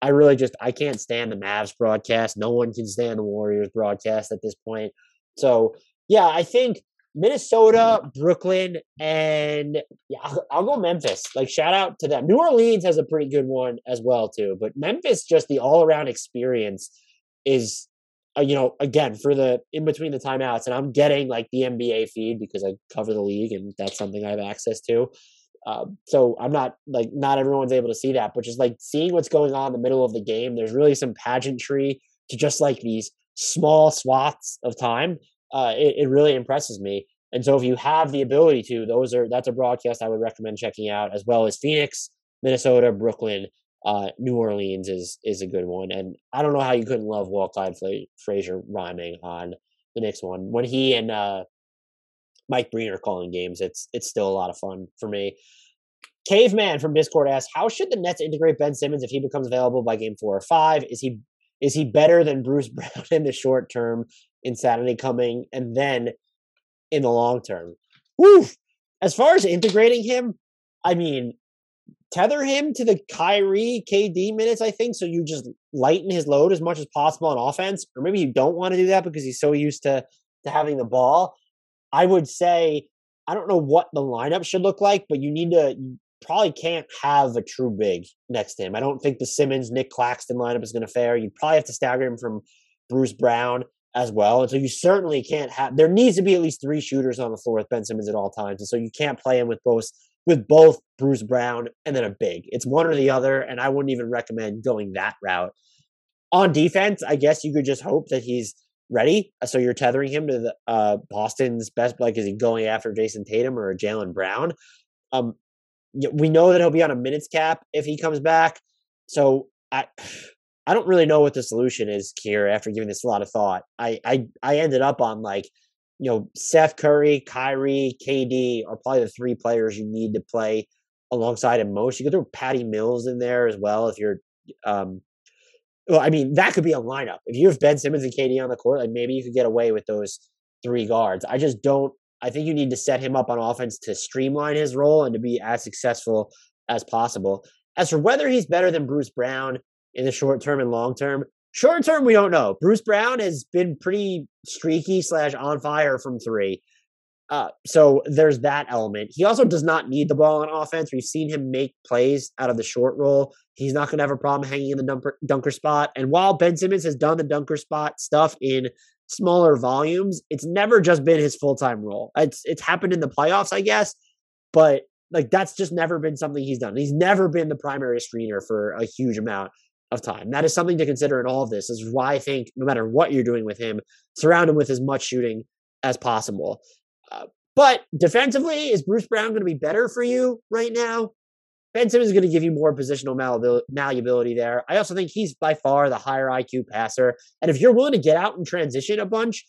S1: I really just I can't stand the Mavs broadcast. No one can stand the Warriors broadcast at this point. So yeah, I think Minnesota, Brooklyn, and yeah, I'll, I'll, go Memphis. Like shout out to them. New Orleans has a pretty good one as well too. But Memphis, just the all around experience is, uh, you know, again for the in between the timeouts, and I'm getting like the NBA feed because I cover the league and that's something I have access to. Um, so I'm not like not everyone's able to see that, but just like seeing what's going on in the middle of the game, there's really some pageantry to just like these small swaths of time. Uh, it, it really impresses me. And so if you have the ability to, those are that's a broadcast I would recommend checking out, as well as Phoenix, Minnesota, Brooklyn, uh, New Orleans is is a good one. And I don't know how you couldn't love Walt Clyde Frazier rhyming on the Knicks one. When he and uh, Mike Breen are calling games, it's it's still a lot of fun for me. Caveman from Discord asks, "How should the Nets integrate Ben Simmons if he becomes available by game four or five? Is he is he better than Bruce Brown in the short term, insanity coming, and then in the long term?" As far as integrating him, I mean, tether him to the Kyrie KD minutes, I think, so you just lighten his load as much as possible on offense. Or maybe you don't want to do that because he's so used to to having the ball. I would say I don't know what the lineup should look like, but you need to you probably can't have a true big next to him. I don't think the Simmons Nic Claxton lineup is going to fare. You'd probably have to stagger him from Bruce Brown as well. And so you certainly can't have there needs to be at least three shooters on the floor with Ben Simmons at all times. And so you can't play him with both with both Bruce Brown and then a big. It's one or the other, and I wouldn't even recommend going that route. On defense, I guess you could just hope that he's ready. So you're tethering him to the uh, Boston's best. Like, is he going after Jayson Tatum or Jaylen Brown? Um, we know that he'll be on a minutes cap if he comes back. So I, I don't really know what the solution is here. After giving this a lot of thought, I, I, I ended up on like you know, Seth Curry, Kyrie, KD are probably the three players you need to play alongside him most. You could throw Patty Mills in there as well if you're. Um, well, I mean, that could be a lineup. If you have Ben Simmons and KD on the court, like maybe you could get away with those three guards. I just don't. I think you need to set him up on offense to streamline his role and to be as successful as possible. As for whether he's better than Bruce Brown in the short term and long term, Short term, we don't know. Bruce Brown has been pretty streaky slash on fire from three. Uh, so there's that element. He also does not need the ball on offense. We've seen him make plays out of the short roll. He's not going to have a problem hanging in the dunker, dunker spot. And while Ben Simmons has done the dunker spot stuff in smaller volumes, it's never just been his full time role. It's it's happened in the playoffs, I guess, but like that's just never been something he's done. He's never been the primary screener for a huge amount of time. That is something to consider in all of this. Is why I think no matter what you're doing with him, surround him with as much shooting as possible. Uh, but defensively, is Bruce Brown going to be better for you right now? Ben Simmons is going to give you more positional malleability there. I also think he's by far the higher IQ passer. And if you're willing to get out and transition a bunch,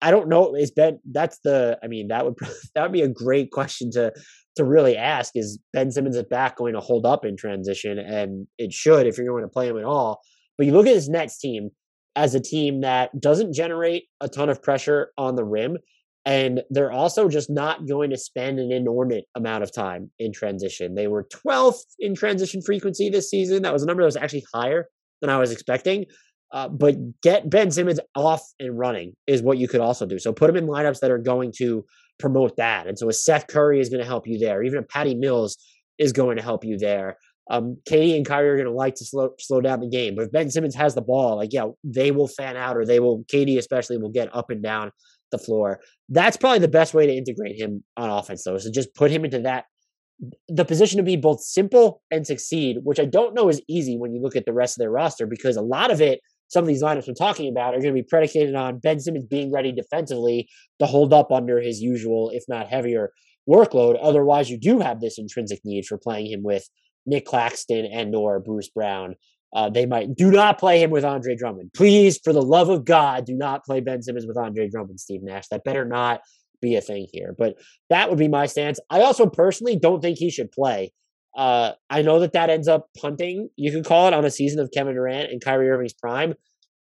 S1: I don't know. Is Ben? That's the. I mean, that would that would be a great question to to really ask is Ben Simmons back going to hold up in transition? And it should if you're going to play him at all. But you look at this Nets team as a team that doesn't generate a ton of pressure on the rim. And they're also just not going to spend an inordinate amount of time in transition. They were 12th in transition frequency this season. That was a number that was actually higher than I was expecting. Uh, but get Ben Simmons off and running is what you could also do. So put him in lineups that are going to promote that. And so a Seth Curry is going to help you there. Even a Patty Mills is going to help you there. Um, KD and Kyrie are going to like to slow slow down the game, but if Ben Simmons has the ball, like yeah, they will fan out, or they will. KD especially will get up and down the floor. That's probably the best way to integrate him on offense, though, is to just put him into that the position to be both simple and succeed, which I don't know is easy when you look at the rest of their roster because a lot of it some of these lineups we're talking about are going to be predicated on Ben Simmons being ready defensively to hold up under his usual, if not heavier, workload. Otherwise, you do have this intrinsic need for playing him with Nic Claxton and or Bruce Brown. Uh, they might do not play him with Andre Drummond. Please, for the love of God, do not play Ben Simmons with Andre Drummond, Steve Nash. That better not be a thing here. But that would be my stance. I also personally don't think he should play. Uh, I know that that ends up punting, you could call it, on a season of Kevin Durant and Kyrie Irving's prime.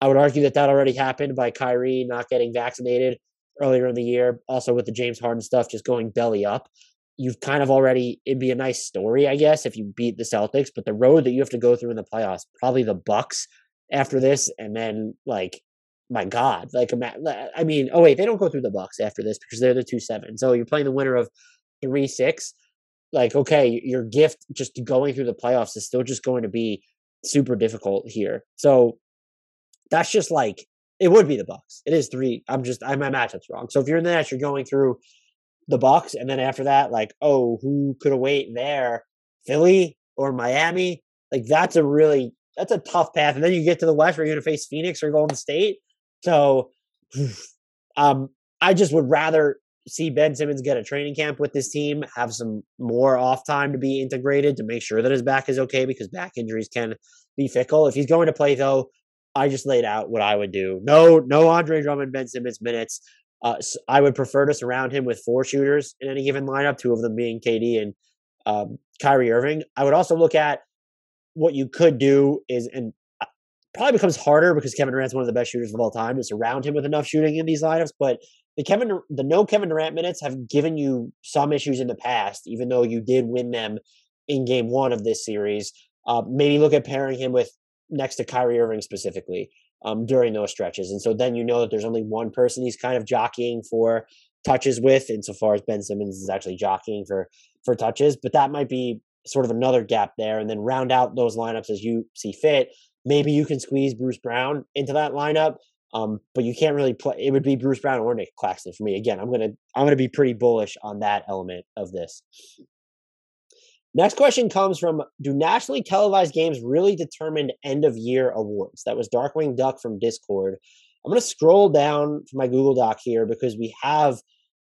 S1: I would argue that that already happened by Kyrie not getting vaccinated earlier in the year. Also, with the James Harden stuff just going belly up. You've kind of already, it'd be a nice story, I guess, if you beat the Celtics, but the road that you have to go through in the playoffs, probably the Bucks after this, and then like my God, like I mean, oh wait, they don't go through the Bucks after this because they're the two seven. So you're playing the winner of three six like okay your gift just going through the playoffs is still just going to be super difficult here so that's just like it would be the bucks it is three i'm just i my matchup's wrong so if you're in the nets you're going through the Bucks, and then after that, like, oh, who could await there? Philly or Miami? Like that's a really that's a tough path. And then you get to the West where you're gonna face Phoenix or Golden State. So um I just would rather see Ben Simmons get a training camp with this team, have some more off time to be integrated to make sure that his back is okay because back injuries can be fickle. If he's going to play though, I just laid out what I would do. No, no Andre Drummond, Ben Simmons minutes. Uh, I would prefer to surround him with four shooters in any given lineup, two of them being KD and um, Kyrie Irving. I would also look at what you could do is, and uh, probably becomes harder because Kevin Durant's one of the best shooters of all time to surround him with enough shooting in these lineups. But the Kevin, the no Kevin Durant minutes have given you some issues in the past, even though you did win them in Game One of this series. Uh, maybe look at pairing him with next to Kyrie Irving specifically um, during those stretches, and so then you know that there's only one person he's kind of jockeying for touches with, insofar as Ben Simmons is actually jockeying for for touches. But that might be sort of another gap there, and then round out those lineups as you see fit. Maybe you can squeeze Bruce Brown into that lineup, um, but you can't really play. It would be Bruce Brown or Nic Claxton for me. Again, I'm gonna I'm gonna be pretty bullish on that element of this. Next question comes from Do nationally televised games really determine end of year awards? That was Darkwing Duck from Discord. I'm going to scroll down from my Google Doc here because we have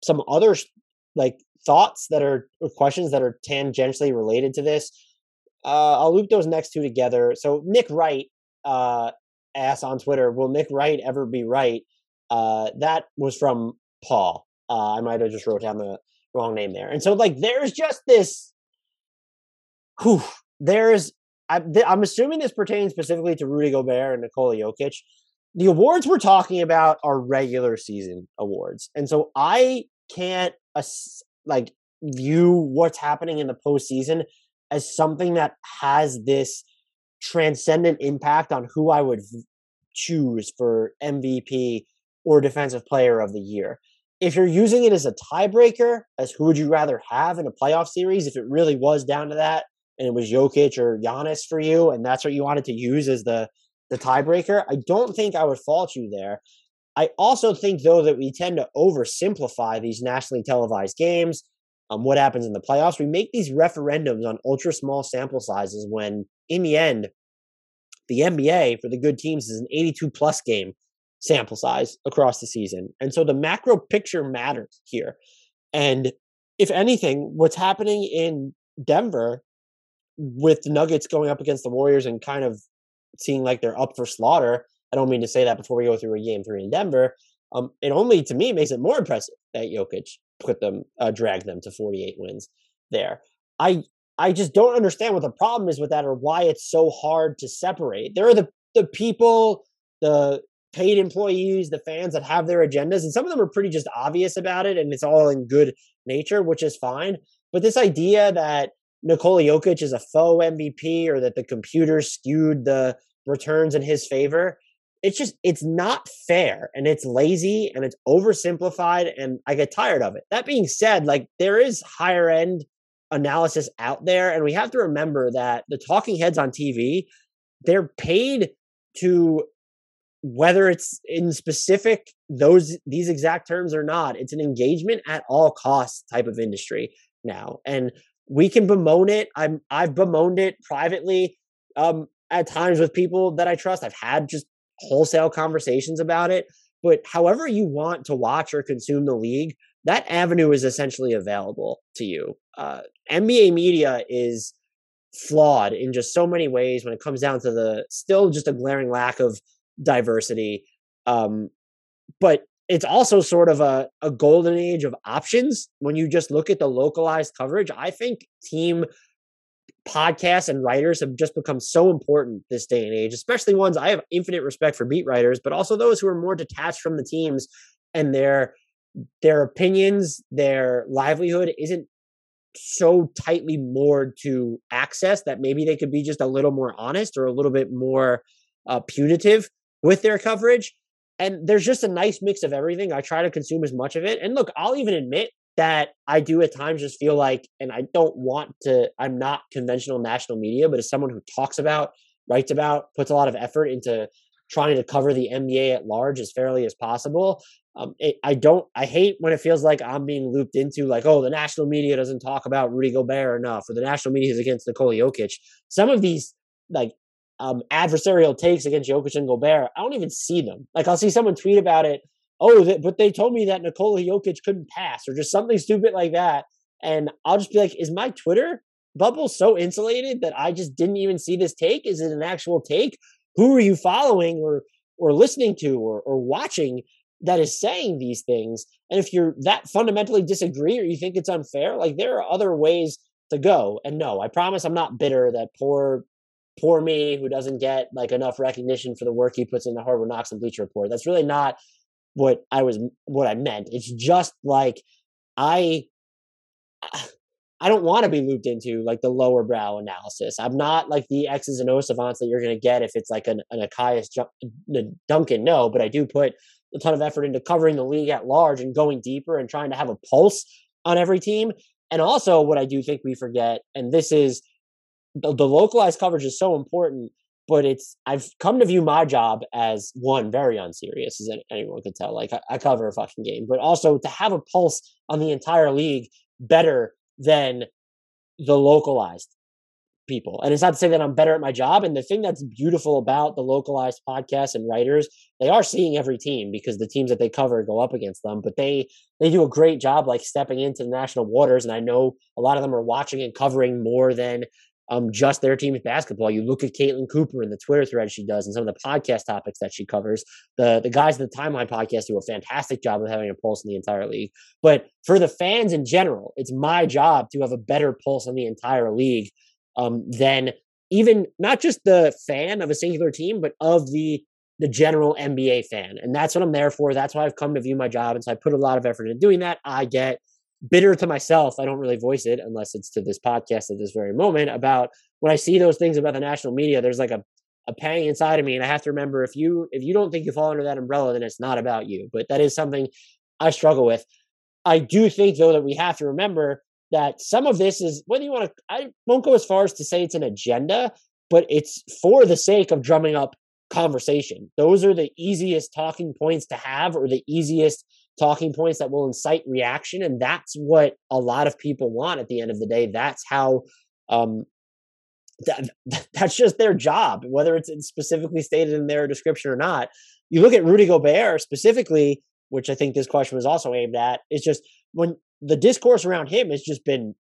S1: some other like thoughts that are questions that are tangentially related to this. Uh, I'll loop those next two together. So Nick Wright uh, asked on Twitter, "Will Nick Wright ever be right?" Uh, that was from Paul. Uh, I might have just wrote down the wrong name there. And so, like, there's just this. Whew, there's. I, I'm assuming this pertains specifically to Rudy Gobert and Nikola Jokic. The awards we're talking about are regular season awards, and so I can't like view what's happening in the postseason as something that has this transcendent impact on who I would choose for MVP or defensive player of the year. If you're using it as a tiebreaker, as who would you rather have in a playoff series, if it really was down to that and it was Jokic or Giannis for you, and that's what you wanted to use as the the tiebreaker, I don't think I would fault you there. I also think, though, that we tend to oversimplify these nationally televised games. Um, what happens in the playoffs? We make these referendums on ultra small sample sizes when, in the end, the NBA for the good teams is an 82 plus game sample size across the season. And so the macro picture matters here. And if anything, what's happening in Denver with the Nuggets going up against the Warriors and kind of seeing like they're up for slaughter I don't mean to say that before we go through a game three in Denver. Um, it only to me makes it more impressive that Jokic put them, uh, drag them to 48 wins there. I I just don't understand what the problem is with that or why it's so hard to separate. There are the the people, the paid employees, the fans that have their agendas, and some of them are pretty just obvious about it, and it's all in good nature, which is fine. But this idea that Nikola Jokic is a faux MVP or that the computer skewed the returns in his favor, it's just it's not fair and it's lazy and it's oversimplified and I get tired of it. That being said, like there is higher end analysis out there and we have to remember that the talking heads on TV, they're paid to whether it's in specific those these exact terms or not, it's an engagement at all costs type of industry now. And we can bemoan it. I'm I've bemoaned it privately um at times with people that I trust. I've had just wholesale conversations about it. But however you want to watch or consume the league, that avenue is essentially available to you. Uh, NBA media is flawed in just so many ways when it comes down to the still just a glaring lack of diversity. Um, but it's also sort of a, a golden age of options when you just look at the localized coverage. I think team podcasts and writers have just become so important this day and age, especially ones I have infinite respect for beat writers, but also those who are more detached from the teams and their their opinions, their livelihood isn't so tightly moored to access that maybe they could be just a little more honest or a little bit more uh, punitive with their coverage. And there's just a nice mix of everything. I try to consume as much of it. And look, I'll even admit that I do at times just feel like, and I don't want to, I'm not conventional national media, but as someone who talks about, writes about, puts a lot of effort into trying to cover the NBA at large as fairly as possible, Um, it, I don't. I hate when it feels like I'm being looped into like, oh, the national media doesn't talk about Rudy Gobert enough, or the national media is against Nikola Jokic. Some of these like um, adversarial takes against Jokic and Gobert, I don't even see them. Like I'll see someone tweet about it. Oh, but they told me that Nikola Jokic couldn't pass, or just something stupid like that, and I'll just be like, is my Twitter bubble so insulated that I just didn't even see this take? Is it an actual take? Who are you following or or listening to or, or watching that is saying these things? And if you're that fundamentally disagree or you think it's unfair, like there are other ways to go. And no, I promise I'm not bitter that poor poor me who doesn't get like enough recognition for the work he puts in the Hardwood Knocks and Bleacher Report. That's really not what I was what I meant. It's just like I I don't want to be looped into like the lower brow analysis. I'm not like the X's and O savants that you're going to get if it's like an, an Achias Duncan. No, but I do put a ton of effort into covering the league at large and going deeper and trying to have a pulse on every team. And also, what I do think we forget, and this is the, the localized coverage is so important, but it's I've come to view my job as one very unserious, as anyone could tell. Like I, I cover a fucking game, but also to have a pulse on the entire league better than the localized people. And it's not to say that I'm better at my job. And the thing that's beautiful about the localized podcasts and writers, they are seeing every team because the teams that they cover go up against them. But they they do a great job like stepping into the national waters. And I know a lot of them are watching and covering more than um, just their team's basketball. You look at Caitlin Cooper and the Twitter thread she does and some of the podcast topics that she covers. The the guys at the Timeline podcast do a fantastic job of having a pulse in the entire league. But for the fans in general, it's my job to have a better pulse on the entire league um, than even not just the fan of a singular team, but of the the general NBA fan. And that's what I'm there for. That's why I've come to view my job. And so I put a lot of effort into doing that. I get bitter to myself. I don't really voice it unless it's to this podcast at this very moment about when I see those things about the national media, there's like a, a pang inside of me. And I have to remember if you if you don't think you fall under that umbrella, then it's not about you. But that is something I struggle with. I do think though that we have to remember that some of this is whether you want to I won't go as far as to say it's an agenda, but it's for the sake of drumming up conversation. Those are the easiest talking points to have or the easiest talking points that will incite reaction and that's what a lot of people want at the end of the day that's how um that, that's just their job whether it's specifically stated in their description or not you look at Rudy Gobert specifically which I think this question was also aimed at it's just when the discourse around him has just been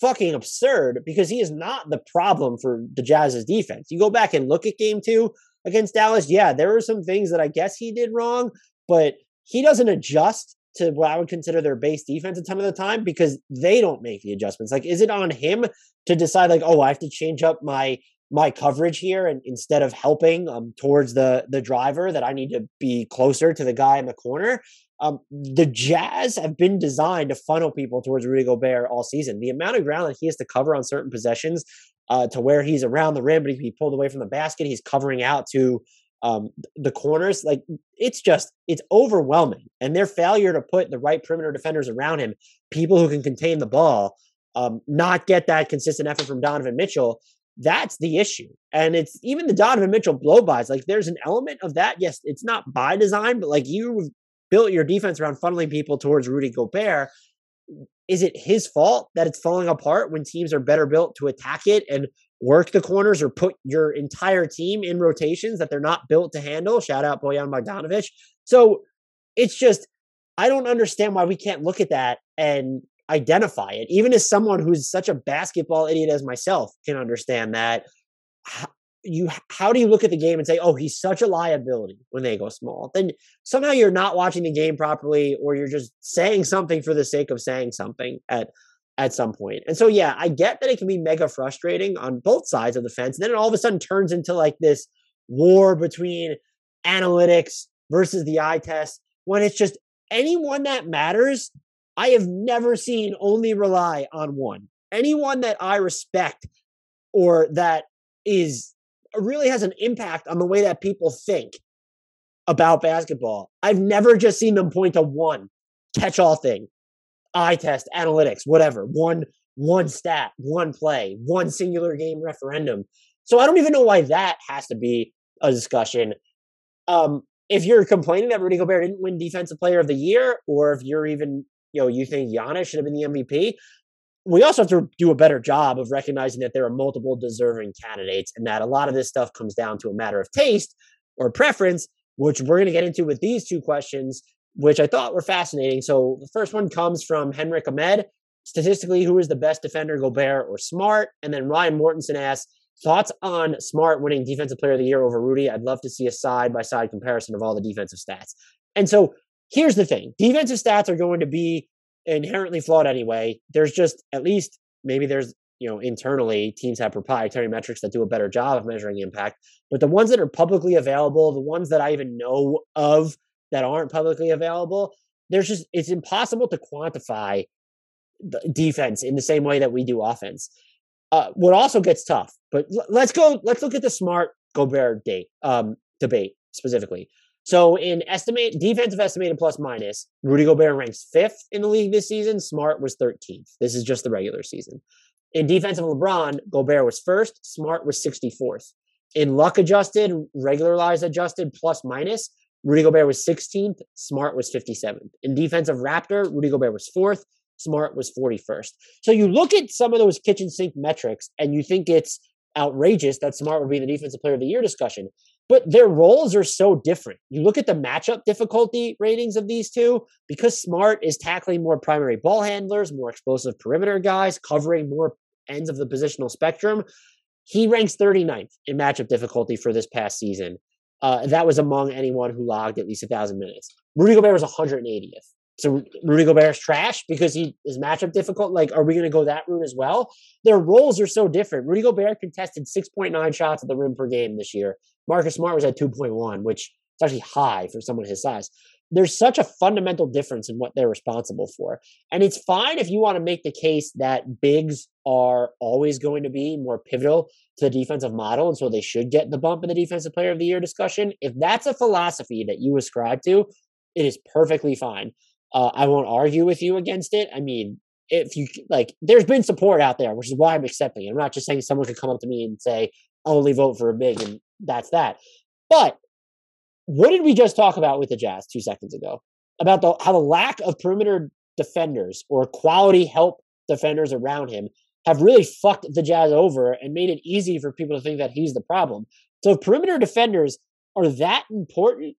S1: fucking absurd because he is not the problem for the Jazz's defense. You go back and look at game 2 against Dallas, yeah, there were some things that I guess he did wrong, but he doesn't adjust to what I would consider their base defense a ton of the time because they don't make the adjustments. Like, is it on him to decide like, oh, I have to change up my my coverage here and instead of helping um towards the the driver that I need to be closer to the guy in the corner? Um, the Jazz have been designed to funnel people towards Rudy Gobert all season. The amount of ground that he has to cover on certain possessions uh, to where he's around the rim, but he can be pulled away from the basket. He's covering out to um, the corners, like it's just it's overwhelming. And their failure to put the right perimeter defenders around him, people who can contain the ball, um, not get that consistent effort from Donovan Mitchell. That's the issue. And it's even the Donovan Mitchell blow blowbys. Like there's an element of that. Yes, it's not by design, but like you built your defense around funneling people towards Rudy Gobert. Is it his fault that it's falling apart when teams are better built to attack it and work the corners or put your entire team in rotations that they're not built to handle. Shout out Bojan Bogdanovic. So it's just, I don't understand why we can't look at that and identify it. Even as someone who's such a basketball idiot as myself can understand that. You, how do you look at the game and say, "Oh, he's such a liability" when they go small? Then somehow you're not watching the game properly, or you're just saying something for the sake of saying something at at some point. And so, yeah, I get that it can be mega frustrating on both sides of the fence. And then it all of a sudden turns into like this war between analytics versus the eye test when it's just anyone that matters. I have never seen only rely on one. Anyone that I respect or that is really has an impact on the way that people think about basketball. I've never just seen them point to one catch all thing eye test, analytics, whatever. One one stat, one play, one singular game referendum. So I don't even know why that has to be a discussion. Um, if you're complaining that Rudy Gobert didn't win Defensive Player of the Year, or if you're even, you know, you think Giannis should have been the MVP, we also have to do a better job of recognizing that there are multiple deserving candidates and that a lot of this stuff comes down to a matter of taste or preference, which we're going to get into with these two questions, which I thought were fascinating. So the first one comes from Henrik Ahmed. Statistically, who is the best defender, Gobert or Smart? And then Ryan Mortensen asks, thoughts on Smart winning Defensive Player of the Year over Rudy? I'd love to see a side by side comparison of all the defensive stats. And so here's the thing defensive stats are going to be inherently flawed anyway. There's just at least maybe there's you know internally teams have proprietary metrics that do a better job of measuring impact, but the ones that are publicly available, the ones that I even know of that aren't publicly available, there's just it's impossible to quantify defense in the same way that we do offense. Uh, what also gets tough, but let's go. Let's look at the smart Gobert date um, debate specifically. So in estimate defensive estimated plus minus, Rudy Gobert ranks fifth in the league this season. Smart was 13th. This is just the regular season. In defensive LeBron, Gobert was first. Smart was 64th. In luck adjusted, regularized adjusted plus minus, Rudy Gobert was 16th. Smart was 57th. In defensive Raptor, Rudy Gobert was fourth. Smart was 41st. So you look at some of those kitchen sink metrics and you think it's outrageous that Smart would be the defensive player of the year discussion but their roles are so different. You look at the matchup difficulty ratings of these two, because Smart is tackling more primary ball handlers, more explosive perimeter guys, covering more ends of the positional spectrum. He ranks 39th in matchup difficulty for this past season. Uh, that was among anyone who logged at least a thousand minutes. Rudy Gobert was 180th. So Rudy Gobert's trash because he is matchup difficult. Like, are we going to go that route as well? Their roles are so different. Rudy Gobert contested 6.9 shots at the rim per game this year. Marcus Smart was at 2.1, which is actually high for someone his size. There's such a fundamental difference in what they're responsible for. And it's fine if you want to make the case that bigs are always going to be more pivotal to the defensive model. And so they should get the bump in the defensive player of the year discussion. If that's a philosophy that you ascribe to, it is perfectly fine. Uh, I won't argue with you against it. I mean, if you like, there's been support out there, which is why I'm accepting it. I'm not just saying someone could come up to me and say, only vote for a big and that's that. But what did we just talk about with the Jazz two seconds ago? About the, how the lack of perimeter defenders or quality help defenders around him have really fucked the Jazz over and made it easy for people to think that he's the problem. So perimeter defenders are that important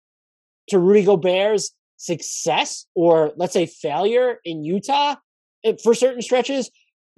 S1: to Rudy Gobert's success or let's say failure in Utah eh, for certain stretches,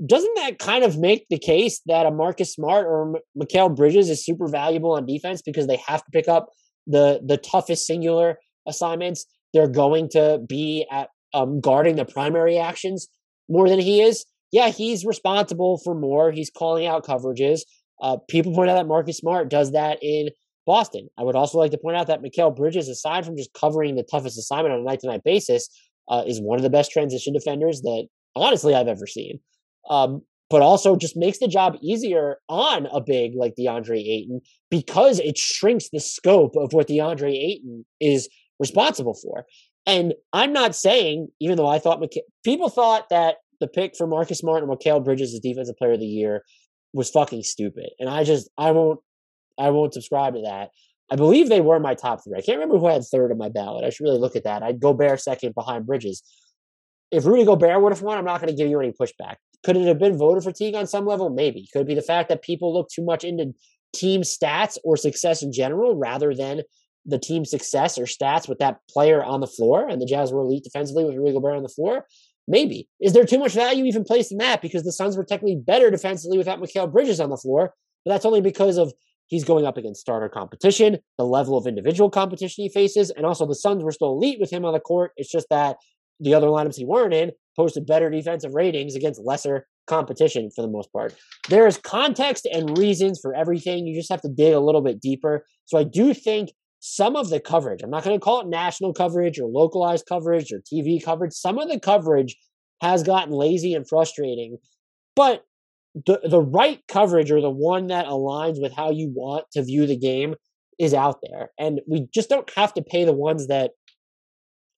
S1: doesn't that kind of make the case that a Marcus Smart or Mikal Bridges is super valuable on defense because they have to pick up the the toughest singular assignments? They're going to be at um, guarding the primary actions more than he is. Yeah, he's responsible for more. He's calling out coverages. Uh, people point out that Marcus Smart does that in Boston. I would also like to point out that Mikal Bridges, aside from just covering the toughest assignment on a night to night basis, uh, is one of the best transition defenders that honestly I've ever seen um, but also just makes the job easier on a big like DeAndre Ayton because it shrinks the scope of what DeAndre Ayton is responsible for. And I'm not saying, even though I thought people thought that the pick for Marcus Smart and Mikal Bridges as Defensive Player of the Year was fucking stupid, and I just I won't I won't subscribe to that. I believe they were my top three. I can't remember who I had third on my ballot. I should really look at that. I'd Gobert second behind Bridges. If Rudy Gobert would have won, I'm not going to give you any pushback. Could it have been voter fatigue on some level? Maybe. Could it be the fact that people look too much into team stats or success in general rather than the team success or stats with that player on the floor? And the Jazz were elite defensively with Rudy Gobert on the floor. Maybe. Is there too much value even placed in that? Because the Suns were technically better defensively without Mikal Bridges on the floor, but that's only because of he's going up against starter competition, the level of individual competition he faces, and also the Suns were still elite with him on the court. It's just that the other lineups he weren't in posted better defensive ratings against lesser competition for the most part. There is context and reasons for everything. You just have to dig a little bit deeper. So I do think some of the coverage, I'm not going to call it national coverage or localized coverage or TV coverage, some of the coverage has gotten lazy and frustrating. But the the right coverage or the one that aligns with how you want to view the game is out there. And we just don't have to pay the ones that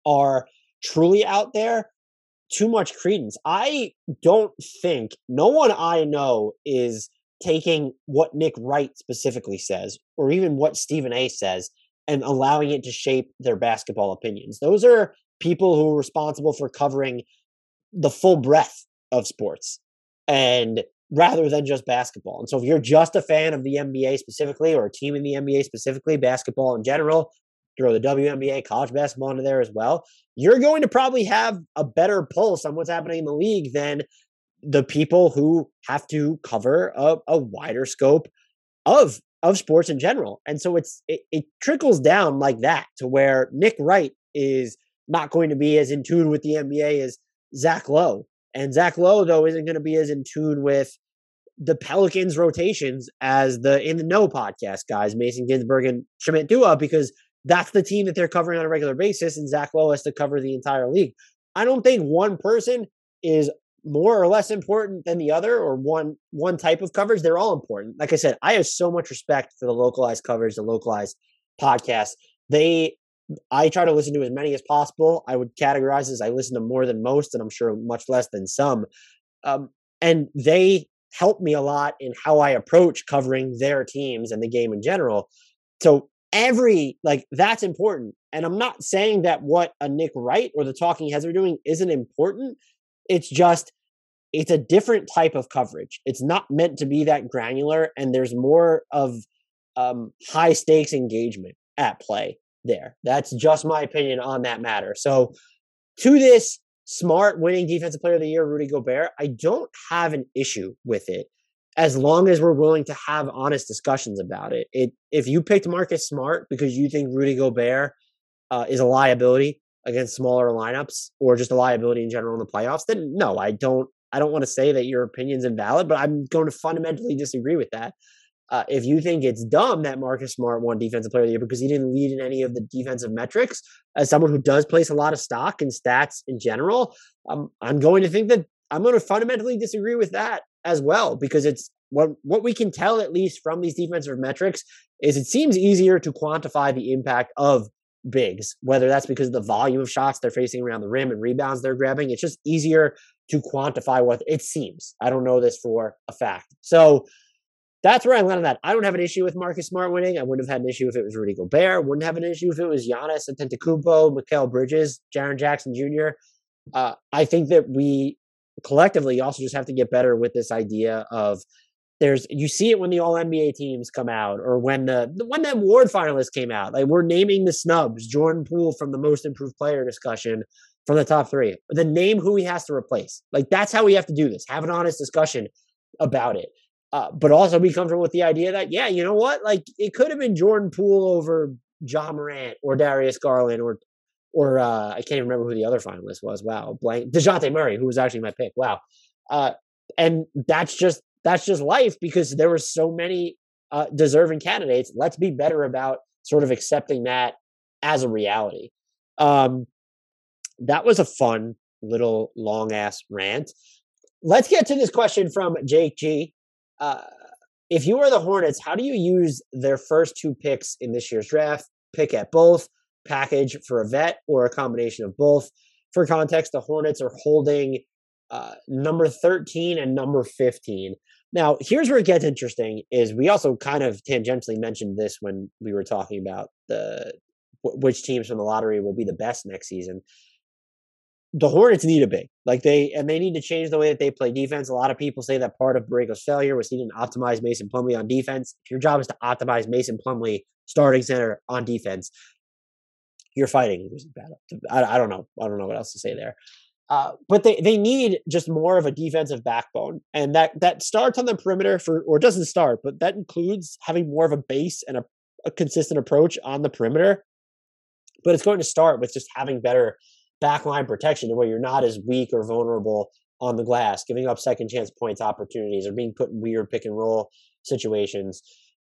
S1: are truly out there too much credence. I don't think no one I know is taking what Nick Wright specifically says, or even what Stephen A says, and allowing it to shape their basketball opinions. Those are people who are responsible for covering the full breadth of sports and rather than just basketball. And so if you're just a fan of the NBA specifically or a team in the NBA specifically, basketball in general, throw the WNBA, college basketball into there as well, you're going to probably have a better pulse on what's happening in the league than the people who have to cover a, a wider scope of of sports in general. And so it's it, it trickles down like that to where Nick Wright is not going to be as in tune with the NBA as Zach Lowe. And Zach Lowe, though, isn't going to be as in tune with the Pelicans rotations as the In the Know podcast guys, Mason Ginsberg and Shamit Dua, because that's the team that they're covering on a regular basis, and Zach Lowe has to cover the entire league. I don't think one person is more or less important than the other or one one type of coverage. They're all important. Like i said i have so much respect for the localized coverage the localized podcasts. They i try to listen to as many as possible. I would categorize as i listen to more than most and i'm sure much less than some. Um, and they help me a lot in how i approach covering their teams and the game in general. So every like that's important. And i'm not saying that what a nick wright or the talking heads are doing isn't important. It's just it's a different type of coverage. It's not meant to be that granular, and there's more of um, high stakes engagement at play there. That's just my opinion on that matter. So, to this smart winning defensive player of the year, Rudy Gobert, I don't have an issue with it as long as we're willing to have honest discussions about it. It if you picked Marcus Smart because you think Rudy Gobert uh, is a liability, against smaller lineups or just a liability in general in the playoffs, then no, I don't. I don't want to say that your opinion's invalid, but I'm going to fundamentally disagree with that. Uh, if you think it's dumb that Marcus Smart won Defensive Player of the Year because he didn't lead in any of the defensive metrics, as someone who does place a lot of stock in stats in general, um, I'm going to think that I'm going to fundamentally disagree with that as well because it's what what we can tell at least from these defensive metrics is it seems easier to quantify the impact of bigs, whether that's because of the volume of shots they're facing around the rim and rebounds they're grabbing. It's just easier to quantify what it seems. I don't know this for a fact. So that's where I land on that. I don't have an issue with Marcus Smart winning. I wouldn't have had an issue if it was Rudy Gobert. Wouldn't have an issue if it was Giannis Antetokounmpo, Mikal Bridges, Jaren Jackson Jr. Uh, I think that we collectively also just have to get better with this idea of there's you see it when the all NBA teams come out or when the when the award finalists came out. Like we're naming the snubs, Jordan Poole from the most improved player discussion from the top three. Then name who he has to replace. Like that's how we have to do this. Have an honest discussion about it. Uh, but also be comfortable with the idea that, yeah, you know what? Like it could have been Jordan Poole over Ja Morant or Darius Garland or or uh, I can't even remember who the other finalist was. Wow, blank Dejounte Murray, who was actually my pick. Wow. Uh, and that's just that's just life because there were so many uh, deserving candidates. Let's be better about sort of accepting that as a reality. Um, that was a fun little long ass rant. Let's get to this question from Jake G. Uh, if you are the Hornets, how do you use their first two picks in this year's draft? Pick at both, package for a vet, or a combination of both. For context, the Hornets are holding uh, number 13 and number 15. Now, here's where it gets interesting is we also kind of tangentially mentioned this when we were talking about the which teams from the lottery will be the best next season. The Hornets need a big. Like they and they need to change the way that they play defense. A lot of people say that part of Borrego's failure was he didn't optimize Mason Plumlee on defense. If your job is to optimize Mason Plumlee starting center on defense, you're fighting. I, I don't know. I don't know what else to say there. Uh, but they, they need just more of a defensive backbone, and that that starts on the perimeter for, or doesn't start, but that includes having more of a base and a, a consistent approach on the perimeter. But it's going to start with just having better backline protection, where you're not as weak or vulnerable on the glass, giving up second chance points opportunities, or being put in weird pick and roll situations.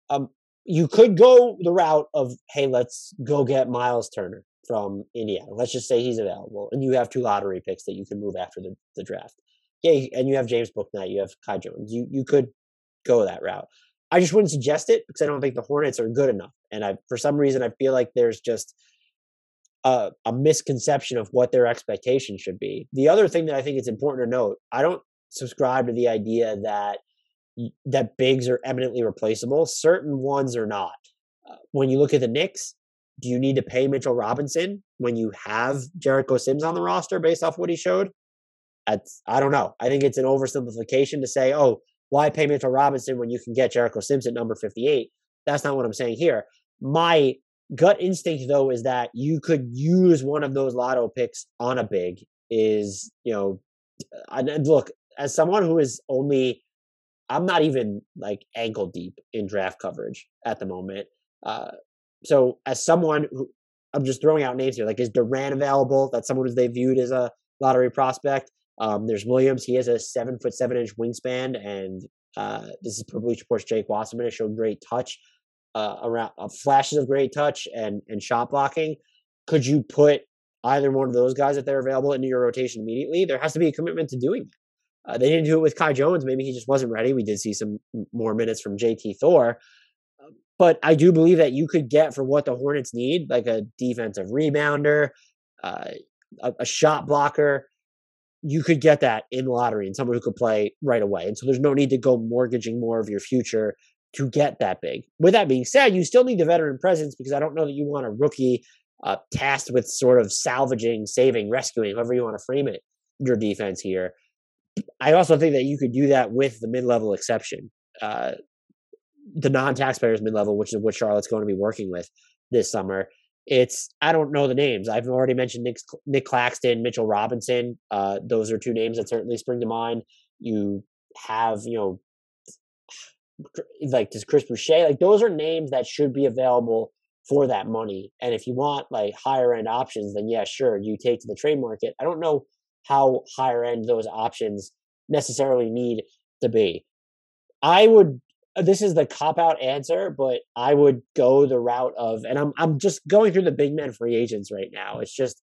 S1: Um, you could go the route of, hey, let's go get Miles Turner from Indiana. Let's just say he's available, and you have two lottery picks that you can move after the, the draft. Yeah, and you have James Bouknight, you have Kai Jones. You you could go that route. I just wouldn't suggest it because I don't think the Hornets are good enough, and I for some reason I feel like there's just a, a misconception of what their expectation should be. The other thing that I think is important to note, I don't subscribe to the idea that that bigs are eminently replaceable. Certain ones are not. Uh, when you look at the Knicks, do you need to pay Mitchell Robinson when you have Jericho Sims on the roster based off what he showed? That's, I don't know. I think it's an oversimplification to say, oh, why pay Mitchell Robinson when you can get Jericho Sims at number 58? That's not what I'm saying here. My gut instinct, though, is that you could use one of those lotto picks on a big. Is, you know, and look, as someone who is only, I'm not even like ankle deep in draft coverage at the moment. Uh, so as someone who I'm just throwing out names here, like is Duren available? That's someone who they viewed as a lottery prospect. Um, there's Williams. He has a seven foot seven inch wingspan, and uh, this is per Bleacher Report's Jake Wasserman. It showed great touch uh, around uh, flashes of great touch and and shot blocking. Could you put either one of those guys if they're available into your rotation immediately? There has to be a commitment to doing that. Uh, they didn't do it with Kai Jones. Maybe he just wasn't ready. We did see some more minutes from JT Thor, but I do believe that you could get for what the Hornets need, like a defensive rebounder, uh, a, a, shot blocker. You could get that in lottery and someone who could play right away. And so there's no need to go mortgaging more of your future to get that big. With that being said, you still need the veteran presence because I don't know that you want a rookie uh, tasked with sort of salvaging, saving, rescuing, however you want to frame it, your defense here. I also think that you could do that with the mid level exception. Uh, the non-taxpayers mid-level, which is what Charlotte's going to be working with this summer. It's I don't know the names. I've already mentioned Nick Nic Claxton, Mitchell Robinson. Uh, those are two names that certainly spring to mind. You have you know like does Chris Boucher like those are names that should be available for that money. And if you want like higher end options, then yeah, sure, you take to the trade market. I don't know how higher end those options necessarily need to be. I would uh, this is the cop out answer, but I would go the route of, and I'm I'm just going through the big men free agents right now. It's just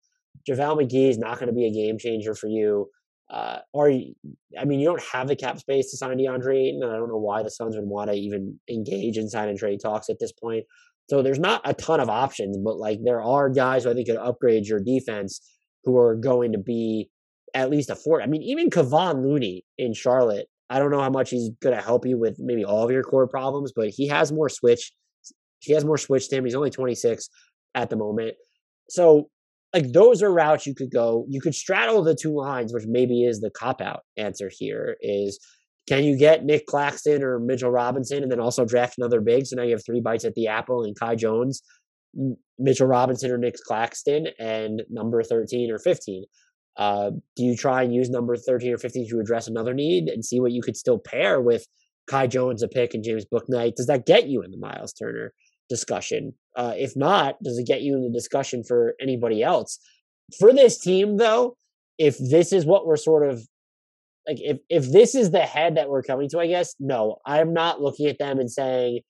S1: JaVale McGee is not going to be a game changer for you. Uh, or I mean, you don't have the cap space to sign DeAndre Ayton, and I don't know why the Suns would want to even engage in sign and trade talks at this point. So there's not a ton of options, but like there are guys who I think could upgrade your defense who are going to be at least a four. I mean, even Kevon Looney in Charlotte I don't know how much he's going to help you with maybe all of your core problems, but he has more switch. He has more switch to him. He's only 26 at the moment. So, like, those are routes you could go. You could straddle the two lines, which maybe is the cop out answer here is can you get Nic Claxton or Mitchell Robinson and then also draft another big? So now you have three bites at the apple and Kai Jones, Mitchell Robinson or Nic Claxton, and number 13 or 15. Uh, do you try and use number 13 or 15 to address another need and see what you could still pair with Kai Jones, a pick, and James Bouknight? Does that get you in the Miles Turner discussion? Uh, if not, does it get you in the discussion for anybody else? For this team, though, if this is what we're sort of like, if if this is the head that we're coming to, I guess no, I'm not looking at them and saying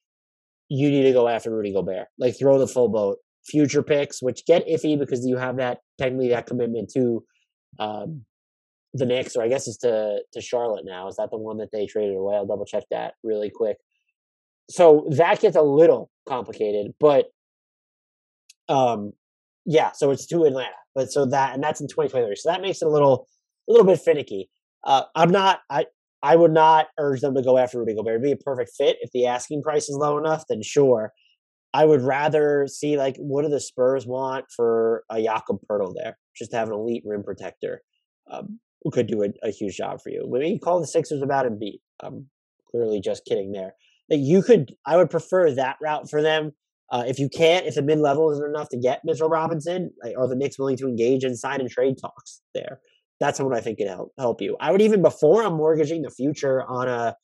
S1: you need to go after Rudy Gobert. Like throw the full boat. Future picks, which get iffy because you have that technically that commitment to um, the Knicks, or I guess it's to to Charlotte now. Is that the one that they traded away? I'll double check that really quick. So that gets a little complicated, but um, yeah. So it's to Atlanta, but so that and that's in 2023. So that makes it a little a little bit finicky. Uh, I'm not. I I would not urge them to go after Rudy Gobert. It'd be a perfect fit if the asking price is low enough. Then sure. I would rather see like what do the Spurs want for a Jakob Poeltl there, just to have an elite rim protector um, who could do a, a, huge job for you. Maybe call the Sixers about Embiid. I'm clearly just kidding there. That you could, I would prefer that route for them. Uh, if you can't, if the mid level isn't enough to get Mitchell Robinson, like, are the Knicks willing to engage in sign and trade talks there? That's someone I think can help help you. I would even before I'm mortgaging the future on a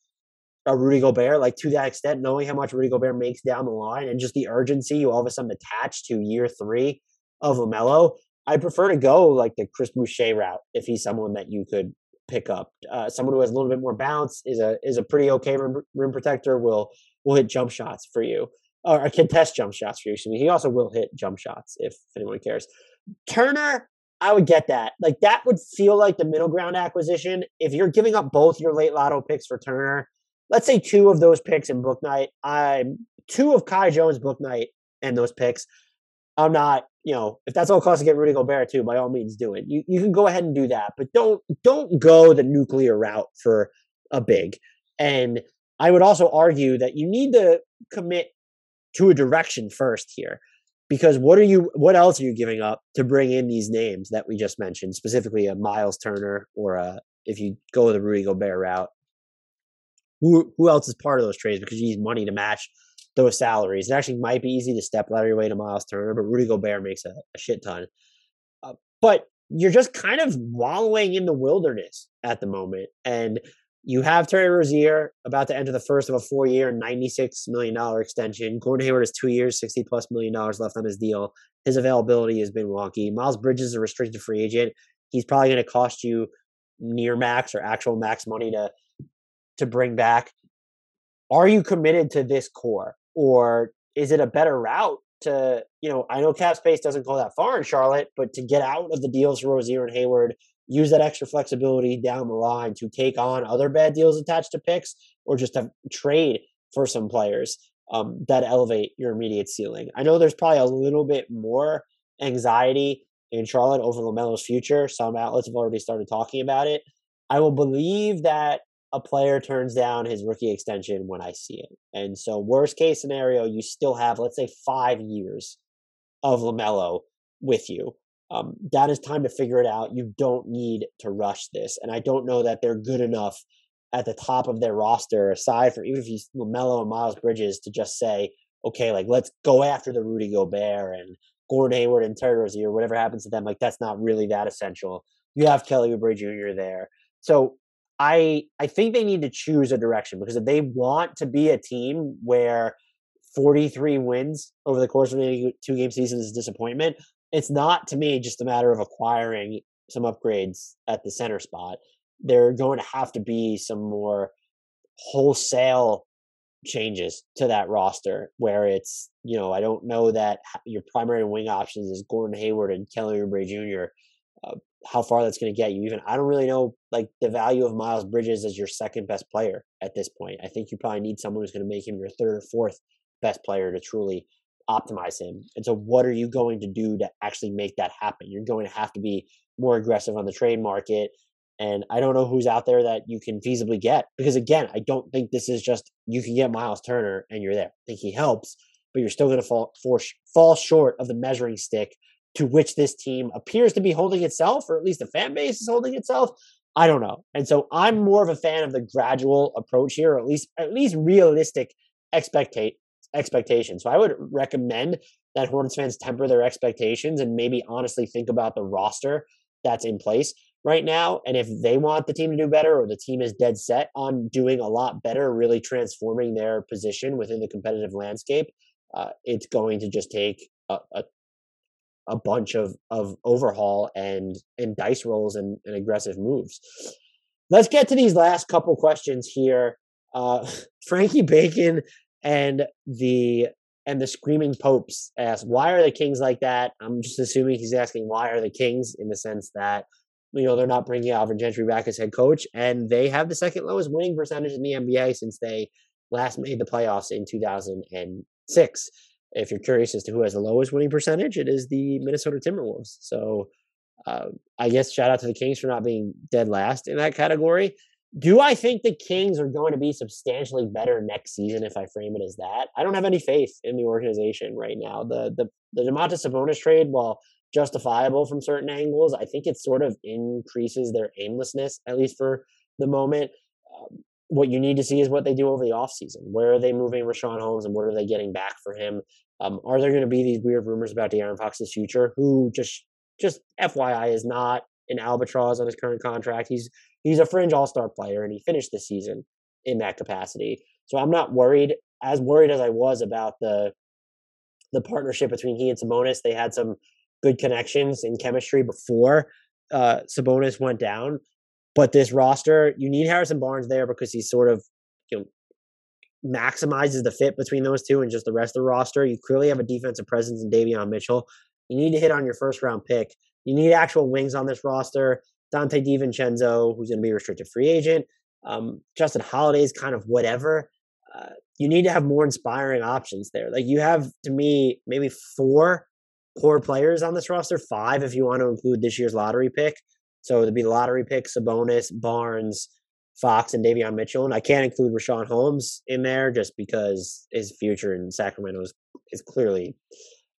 S1: a Rudy Gobert, like to that extent, knowing how much Rudy Gobert makes down the line and just the urgency you all of a sudden attach to year three of LaMelo, I prefer to go like the Chris Boucher route if he's someone that you could pick up. Uh, someone who has a little bit more bounce is a is a pretty okay rim, rim protector. Will will hit jump shots for you or contest jump shots for you. Excuse me. He also will hit jump shots if, if anyone cares. Turner, I would get that. Like that would feel like the middle ground acquisition. If you're giving up both your late lotto picks for Turner, let's say two of those picks in Bouknight. I'm two of Kai Jones Bouknight and those picks. I'm not, you know, if that's all it costs to get Rudy Gobert too, by all means do it. You you can go ahead and do that, but don't don't go the nuclear route for a big. And I would also argue that you need to commit to a direction first here. because what are you what else are you giving up to bring in these names that we just mentioned specifically a miles turner or a if you go the rudy gobert route who who else is part of those trades because you need money to match those salaries it actually might be easy to step ladder your way to miles turner but rudy gobert makes a, a shit ton uh, but you're just kind of wallowing in the wilderness at the moment and you have Terry Rozier about to enter the first of a four year, $96 million extension. Gordon Hayward has two years, 60 plus million dollars left on his deal. His availability has been wonky. Miles Bridges is a restricted free agent. He's probably going to cost you near max or actual max money to to bring back. Are you committed to this core? Or is it a better route to, you know, I know cap space doesn't go that far in Charlotte, but to get out of the deals for Rozier and Hayward use that extra flexibility down the line to take on other bad deals attached to picks or just to trade for some players um, that elevate your immediate ceiling. I know there's probably a little bit more anxiety in Charlotte over LaMelo's future. Some outlets have already started talking about it. I will believe that a player turns down his rookie extension when I see it. And so, worst case scenario, you still have, let's say, five years of LaMelo with you um, that is time to figure it out. You don't need to rush this. And I don't know that they're good enough at the top of their roster, aside from even if you LaMelo and Miles Bridges, to just say, okay, like let's go after the Rudy Gobert and Gordon Hayward and Terry Rozier, whatever happens to them, like that's not really that essential. You have Kelly Oubre Jr. there. So I I think they need to choose a direction because if they want to be a team where 43 wins over the course of a two game season is disappointment, it's not to me just a matter of acquiring some upgrades at the center spot. There are going to have to be some more wholesale changes to that roster where it's, you know, I don't know that your primary wing options is Gordon Hayward and Kelly Oubre Jr. Uh, how far that's going to get you. Even I don't really know like the value of Miles Bridges as your second best player at this point. I think you probably need someone who's going to make him your third or fourth best player to truly optimize him. And so, what are you going to do to actually make that happen? You're going to have to be more aggressive on the trade market. And I don't know who's out there that you can feasibly get because, again, I don't think this is just you can get Miles Turner and you're there. I think he helps, but you're still going to fall, fall short of the measuring stick to which this team appears to be holding itself, or at least the fan base is holding itself. I don't know. And so I'm more of a fan of the gradual approach here, or at least at least realistic expectate expectations. So I would recommend that Hornets fans temper their expectations and maybe honestly think about the roster that's in place right now. And if they want the team to do better or the team is dead set on doing a lot better, really transforming their position within the competitive landscape, uh, it's going to just take a, a, a bunch of, of overhaul and, and dice rolls and, and aggressive moves. Let's get to these last couple questions here. Uh, Frankie Bacon and the and the screaming popes ask why are the kings like that i'm just assuming he's asking why are the kings in the sense that you know they're not bringing alvin gentry back as head coach and they have the second lowest winning percentage in the nba since they last made the playoffs in 2006 if you're curious as to who has the lowest winning percentage it is the minnesota timberwolves so uh, i guess shout out to the kings for not being dead last in that category do I think the Kings are going to be substantially better next season if I frame it as that? I don't have any faith in the organization right now. The the the Domantas Sabonis trade, while justifiable from certain angles, I think it sort of increases their aimlessness, at least for the moment. Um, what you need to see is what they do over the offseason. Where are they moving Richaun Holmes and what are they getting back for him? Um, are there going to be these weird rumors about De'Aaron Fox's future, who just just FYI is not an albatross on his current contract. He's he's a fringe all star player, and he finished the season in that capacity. So I'm not worried as worried as I was about the the partnership between he and Sabonis. They had some good connections and chemistry before uh, Sabonis went down. But this roster, you need Harrison Barnes there because he's sort of you know maximizes the fit between those two and just the rest of the roster. You clearly have a defensive presence in Davion Mitchell. You need to hit on your first round pick. You need actual wings on this roster. Donte DiVincenzo, who's going to be a restricted free agent. Um, Justin Holiday is kind of whatever. Uh, you need to have more inspiring options there. Like you have, to me, maybe four core players on this roster, five if you want to include this year's lottery pick. So it'd be lottery pick, Sabonis, Barnes, Fox, and Davion Mitchell. And I can't include Richaun Holmes in there just because his future in Sacramento is, is clearly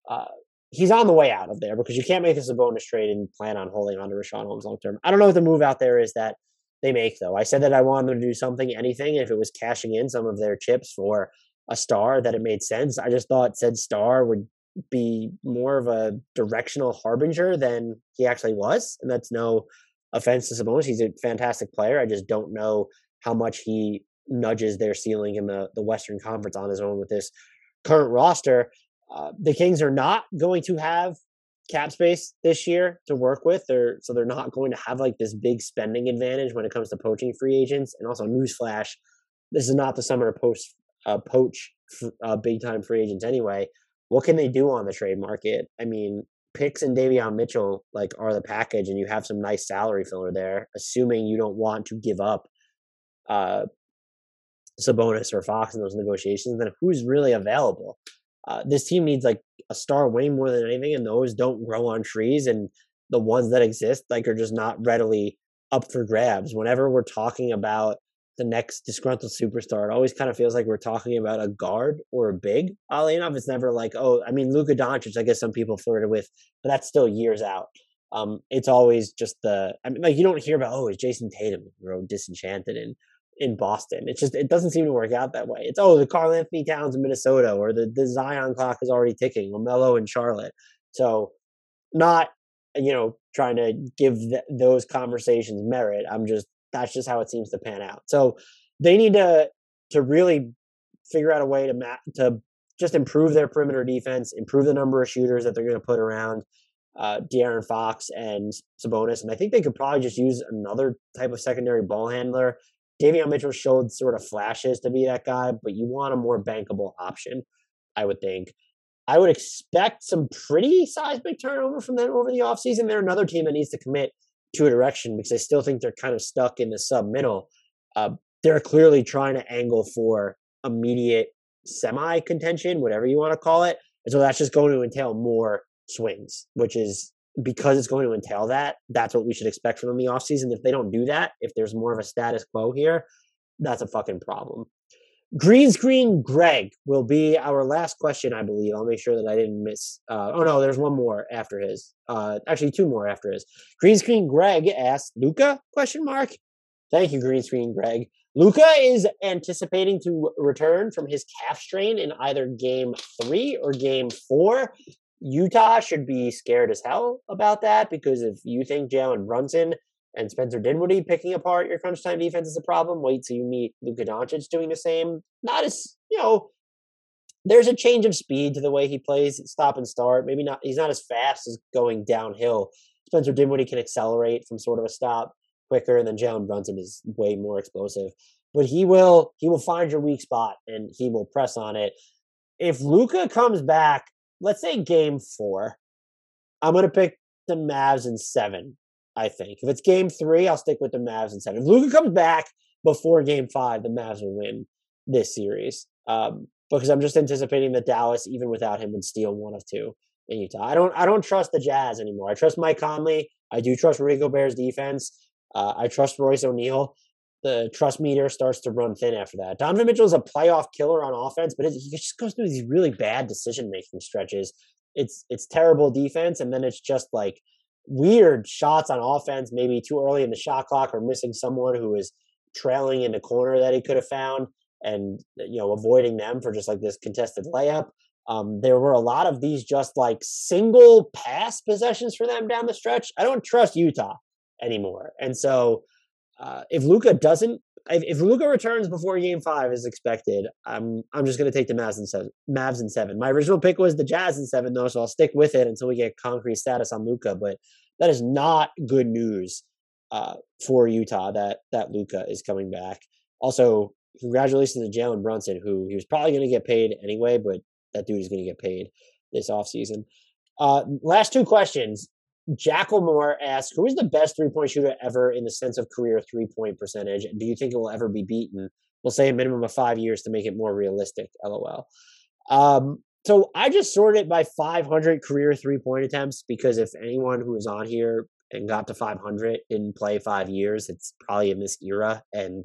S1: uh, he's on the way out of there because you can't make this Sabonis trade and plan on holding on to Richaun Holmes long term. I don't know what the move out there is that they make though. I said that I wanted them to do something, anything, if it was cashing in some of their chips for a star that it made sense. I just thought said star would be more of a directional harbinger than he actually was, and that's no offense to Sabonis. He's a fantastic player. I just don't know how much he nudges their ceiling in the the Western Conference on his own with this current roster. Uh, the Kings are not going to have cap space this year to work with. They're so they're not going to have like this big spending advantage when it comes to poaching free agents. And also, newsflash: this is not the summer to post uh, poach uh, big time free agents anyway. What can they do on the trade market? I mean, picks and Davion Mitchell like are the package, and you have some nice salary filler there, assuming you don't want to give up uh, Sabonis or Fox in those negotiations. Then who's really available? Uh, this team needs like a star way more than anything, and those don't grow on trees. And the ones that exist, like, are just not readily up for grabs. Whenever we're talking about the next disgruntled superstar, it always kind of feels like we're talking about a guard or a big. Oddly enough, it's never like, oh, I mean, Luka Doncic. I guess some people flirted with, but that's still years out. Um, it's always just the. I mean, like you don't hear about, oh, is Jayson Tatum you disenchanted and in Boston. It's just it doesn't seem to work out that way. It's oh the Karl-Anthony Towns in Minnesota or the the Zion clock is already ticking. LaMelo in Charlotte. So not you know trying to give th- those conversations merit. I'm just that's just how it seems to pan out. So they need to to really figure out a way to ma- to just improve their perimeter defense, improve the number of shooters that they're going to put around uh, De'Aaron Fox and Sabonis, and I think they could probably just use another type of secondary ball handler Davion Mitchell showed sort of flashes to be that guy, but you want a more bankable option, I would think. I would expect some pretty seismic turnover from them over the offseason. They're another team that needs to commit to a direction because I still think they're kind of stuck in the sub middle. Uh, they're clearly trying to angle for immediate semi contention, whatever you want to call it. And so that's just going to entail more swings, which is because it's going to entail that, that's what we should expect from them in the offseason. If they don't do that, if there's more of a status quo here, that's a fucking problem. Green screen Greg will be our last question, I believe. I'll make sure that I didn't miss. Uh, oh no, there's one more after his. Uh, actually, two more after his. Green screen Greg asked Luka question mark. Thank you, Green screen Greg. Luka is anticipating to return from his calf strain in either game three or game four. Utah should be scared as hell about that because if you think Jalen Brunson and Spencer Dinwiddie picking apart your crunch time defense is a problem, wait till you meet Luka Doncic doing the same. Not as, you know, there's a change of speed to the way he plays stop and start. Maybe not, he's not as fast as going downhill. Spencer Dinwiddie can accelerate from sort of a stop quicker, and then Jalen Brunson is way more explosive. But he will he will find your weak spot and he will press on it. If Luka comes back let's say game four, I'm to pick the Mavs in seven, I think. If it's game three, I'll stick with the Mavs in seven. If Luka comes back before game five, the Mavs will win this series. Um, because I'm just anticipating that Dallas, even without him, would steal one of two in Utah. I don't I don't trust the Jazz anymore. I trust Mike Conley. I do trust Rudy Gobert's defense. Uh, I trust Royce O'Neale the trust meter starts to run thin after that. Donovan Mitchell is a playoff killer on offense, but he just goes through these really bad decision making stretches. It's it's terrible defense, and then it's just like weird shots on offense, maybe too early in the shot clock or missing someone who is trailing in the corner that he could have found, and you know avoiding them for just like this contested layup. Um, there were a lot of these just like single pass possessions for them down the stretch. I don't trust Utah anymore, and so uh, if Luka doesn't, if, if Luka returns before Game Five is expected, I'm I'm just going to take the Mavs in seven. Mavs in seven. My original pick was the Jazz in seven, though, so I'll stick with it until we get concrete status on Luka. But that is not good news uh, for Utah that that Luka is coming back. Also, congratulations to Jalen Brunson, who he was probably going to get paid anyway, but that dude is going to get paid this offseason. Uh, last two questions. Jackal Moore asks, who is the best three point shooter ever in the sense of career three point percentage? And do you think it will ever be beaten? We'll say a minimum of five years to make it more realistic. LOL. Um, so I just sorted it by 500 career three point attempts because if anyone who is on here and got to 500 didn't play five years, it's probably in this era and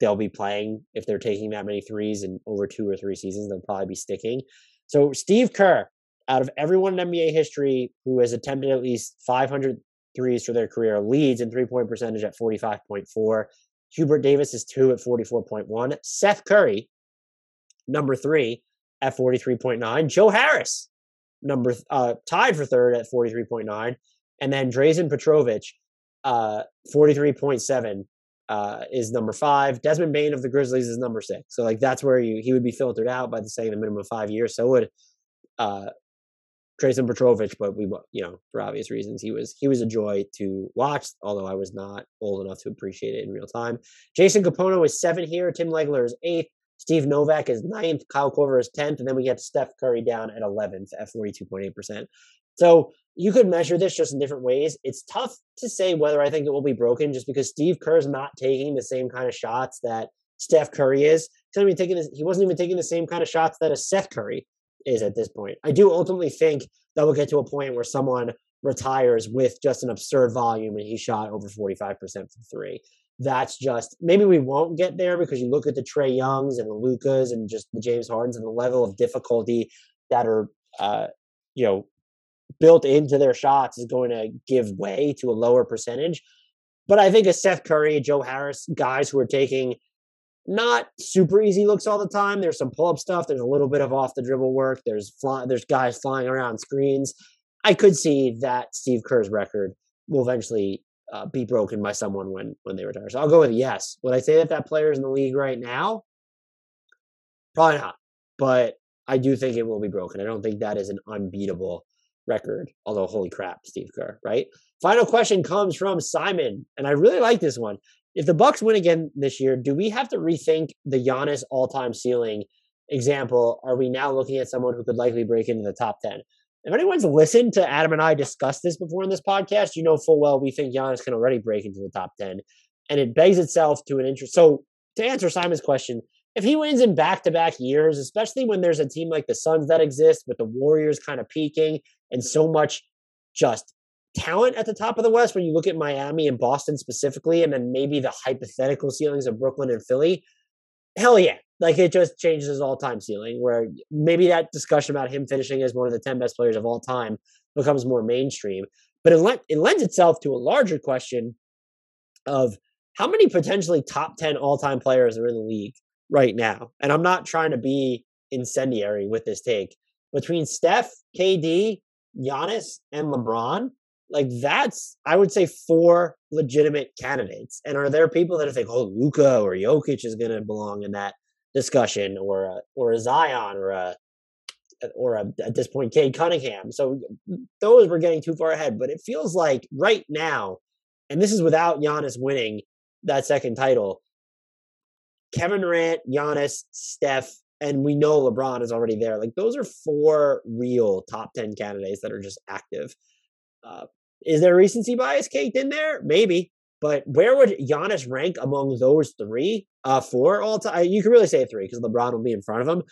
S1: they'll be playing if they're taking that many threes in over two or three seasons, they'll probably be sticking. So Steve Kerr out of everyone in NBA history who has attempted at least 500 threes for their career leads in three point percentage at 45.4. Hubert Davis is two at 44.1. Seth Curry, number three, at 43.9. Joe Harris, number uh, tied for third at 43.9. And then Drazen Petrovic, uh, 43.7 uh, is number five. Desmond Bane of the Grizzlies is number six. So like that's where you he would be filtered out by the saying the minimum of five years. So would uh, Drazen Petrovic, but we you know for obvious reasons he was he was a joy to watch. Although I was not old enough to appreciate it in real time. Jason Kapono is seven here. Tim Legler is eighth. Steve Novak is ninth. Kyle Korver is tenth, and then we get Steph Curry down at eleventh at forty two point eight percent. So you could measure this just in different ways. It's tough to say whether I think it will be broken just because Steve Kerr is not taking the same kind of shots that Steph Curry is. He's taking this, he wasn't even taking the same kind of shots that a Seth Curry is at this point. I do ultimately think that we'll get to a point where someone retires with just an absurd volume and he shot over 45% from three. That's just maybe we won't get there because you look at the Trae Youngs and the Lukas and just the James Hardens and the level of difficulty that are uh, you know built into their shots is going to give way to a lower percentage. But I think a Seth Curry, Joe Harris, guys who are taking not super easy looks all the time. There's some pull up stuff. There's a little bit of off the dribble work. There's fly, there's guys flying around screens. I could see that Steve Kerr's record will eventually uh, be broken by someone when when they retire. So I'll go with yes. Would I say that that player is in the league right now? Probably not. But I do think it will be broken. I don't think that is an unbeatable record. Although, holy crap, Steve Kerr, right? Final question comes from Simon, and I really like this one. If the Bucks win again this year, do we have to rethink the Giannis all-time ceiling example? Are we now looking at someone who could likely break into the top ten? If anyone's listened to Adam and I discuss this before in this podcast, you know full well we think Giannis can already break into the top ten, and it begs itself to an interest. So to answer Simon's question, if he wins in back-to-back years, especially when there's a team like the Suns that exist with the Warriors kind of peaking and so much just talent at the top of the West when you look at Miami and Boston specifically, and then maybe the hypothetical ceilings of Brooklyn and Philly. Hell yeah. Like it just changes his all time ceiling, where maybe that discussion about him finishing as one of the 10 best players of all time becomes more mainstream. But it, it lends itself to a larger question of how many potentially top 10 all time players are in the league right now. And I'm not trying to be incendiary with this take. Between Steph, KD, Giannis and LeBron, like that's I would say four legitimate candidates. And are there people that think, oh, Luka or Jokic is going to belong in that discussion, or a, or a Zion, or a or a, at this point Cade Cunningham? So those were getting too far ahead. But it feels like right now, and this is without Giannis winning that second title. Kevin Durant, Giannis, Steph, and we know LeBron is already there. Like those are four real top 10 candidates that are just active. Uh, is there recency bias caked in there? Maybe. But where would Giannis rank among those three? Uh, four all time? You could really say three because LeBron will be in front of him.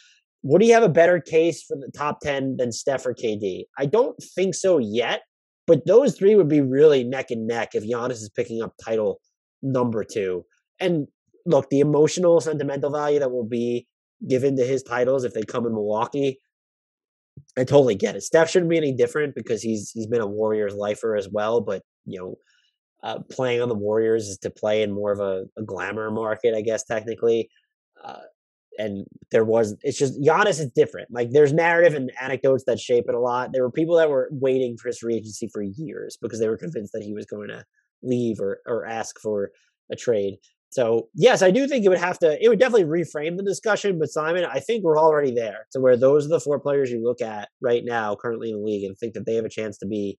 S1: Would he have a better case for the top 10 than Steph or KD? I don't think so yet, but those three would be really neck and neck if Giannis is picking up title number two. And look, the emotional, sentimental value that will be given to his titles if they come in Milwaukee. I totally get it. Steph shouldn't be any different because he's he's been a Warriors lifer as well. But you know, uh, playing on the Warriors is to play in more of a, a glamour market, I guess technically. Uh, and there was it's just Giannis is different. Like there's narrative and anecdotes that shape it a lot. There were people that were waiting for his free agency for years because they were convinced that he was going to leave or or ask for a trade. So yes, I do think it would have to. It would definitely reframe the discussion. But Simon, I think we're already there to where those are the four players you look at right now, currently in the league, and think that they have a chance to be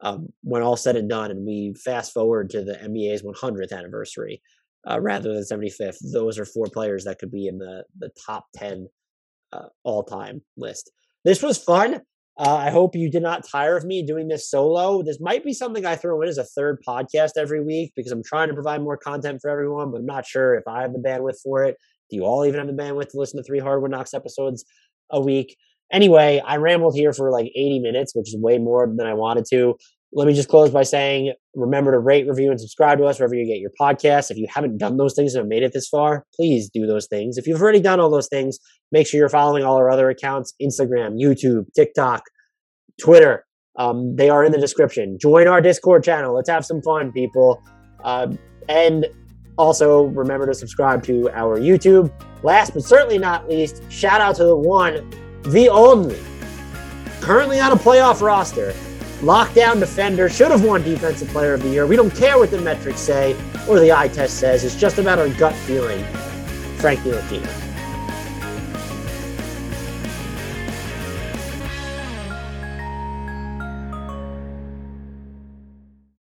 S1: um, when all said and done. And we fast forward to the NBA's 100th anniversary uh, rather than 75th. Those are four players that could be in the the top 10 uh, all time list. This was fun. Uh, I hope you did not tire of me doing this solo. This might be something I throw in as a third podcast every week because I'm trying to provide more content for everyone, but I'm not sure if I have the bandwidth for it. Do you all even have the bandwidth to listen to three Hardwood Knocks episodes a week? Anyway, I rambled here for like 80 minutes, which is way more than I wanted to. Let me just close by saying remember to rate, review, and subscribe to us wherever you get your podcasts. If you haven't done those things and have made it this far, please do those things. If you've already done all those things, make sure you're following all our other accounts Instagram, YouTube, TikTok, Twitter. Um, they are in the description. Join our Discord channel. Let's have some fun, people. Uh, and also remember to subscribe to our YouTube. Last but certainly not least, shout out to the one, the only, currently on a playoff roster, lockdown defender, should have won Defensive Player of the Year. We don't care what the metrics say or the eye test says. It's just about our gut feeling. Frank Ntilikina.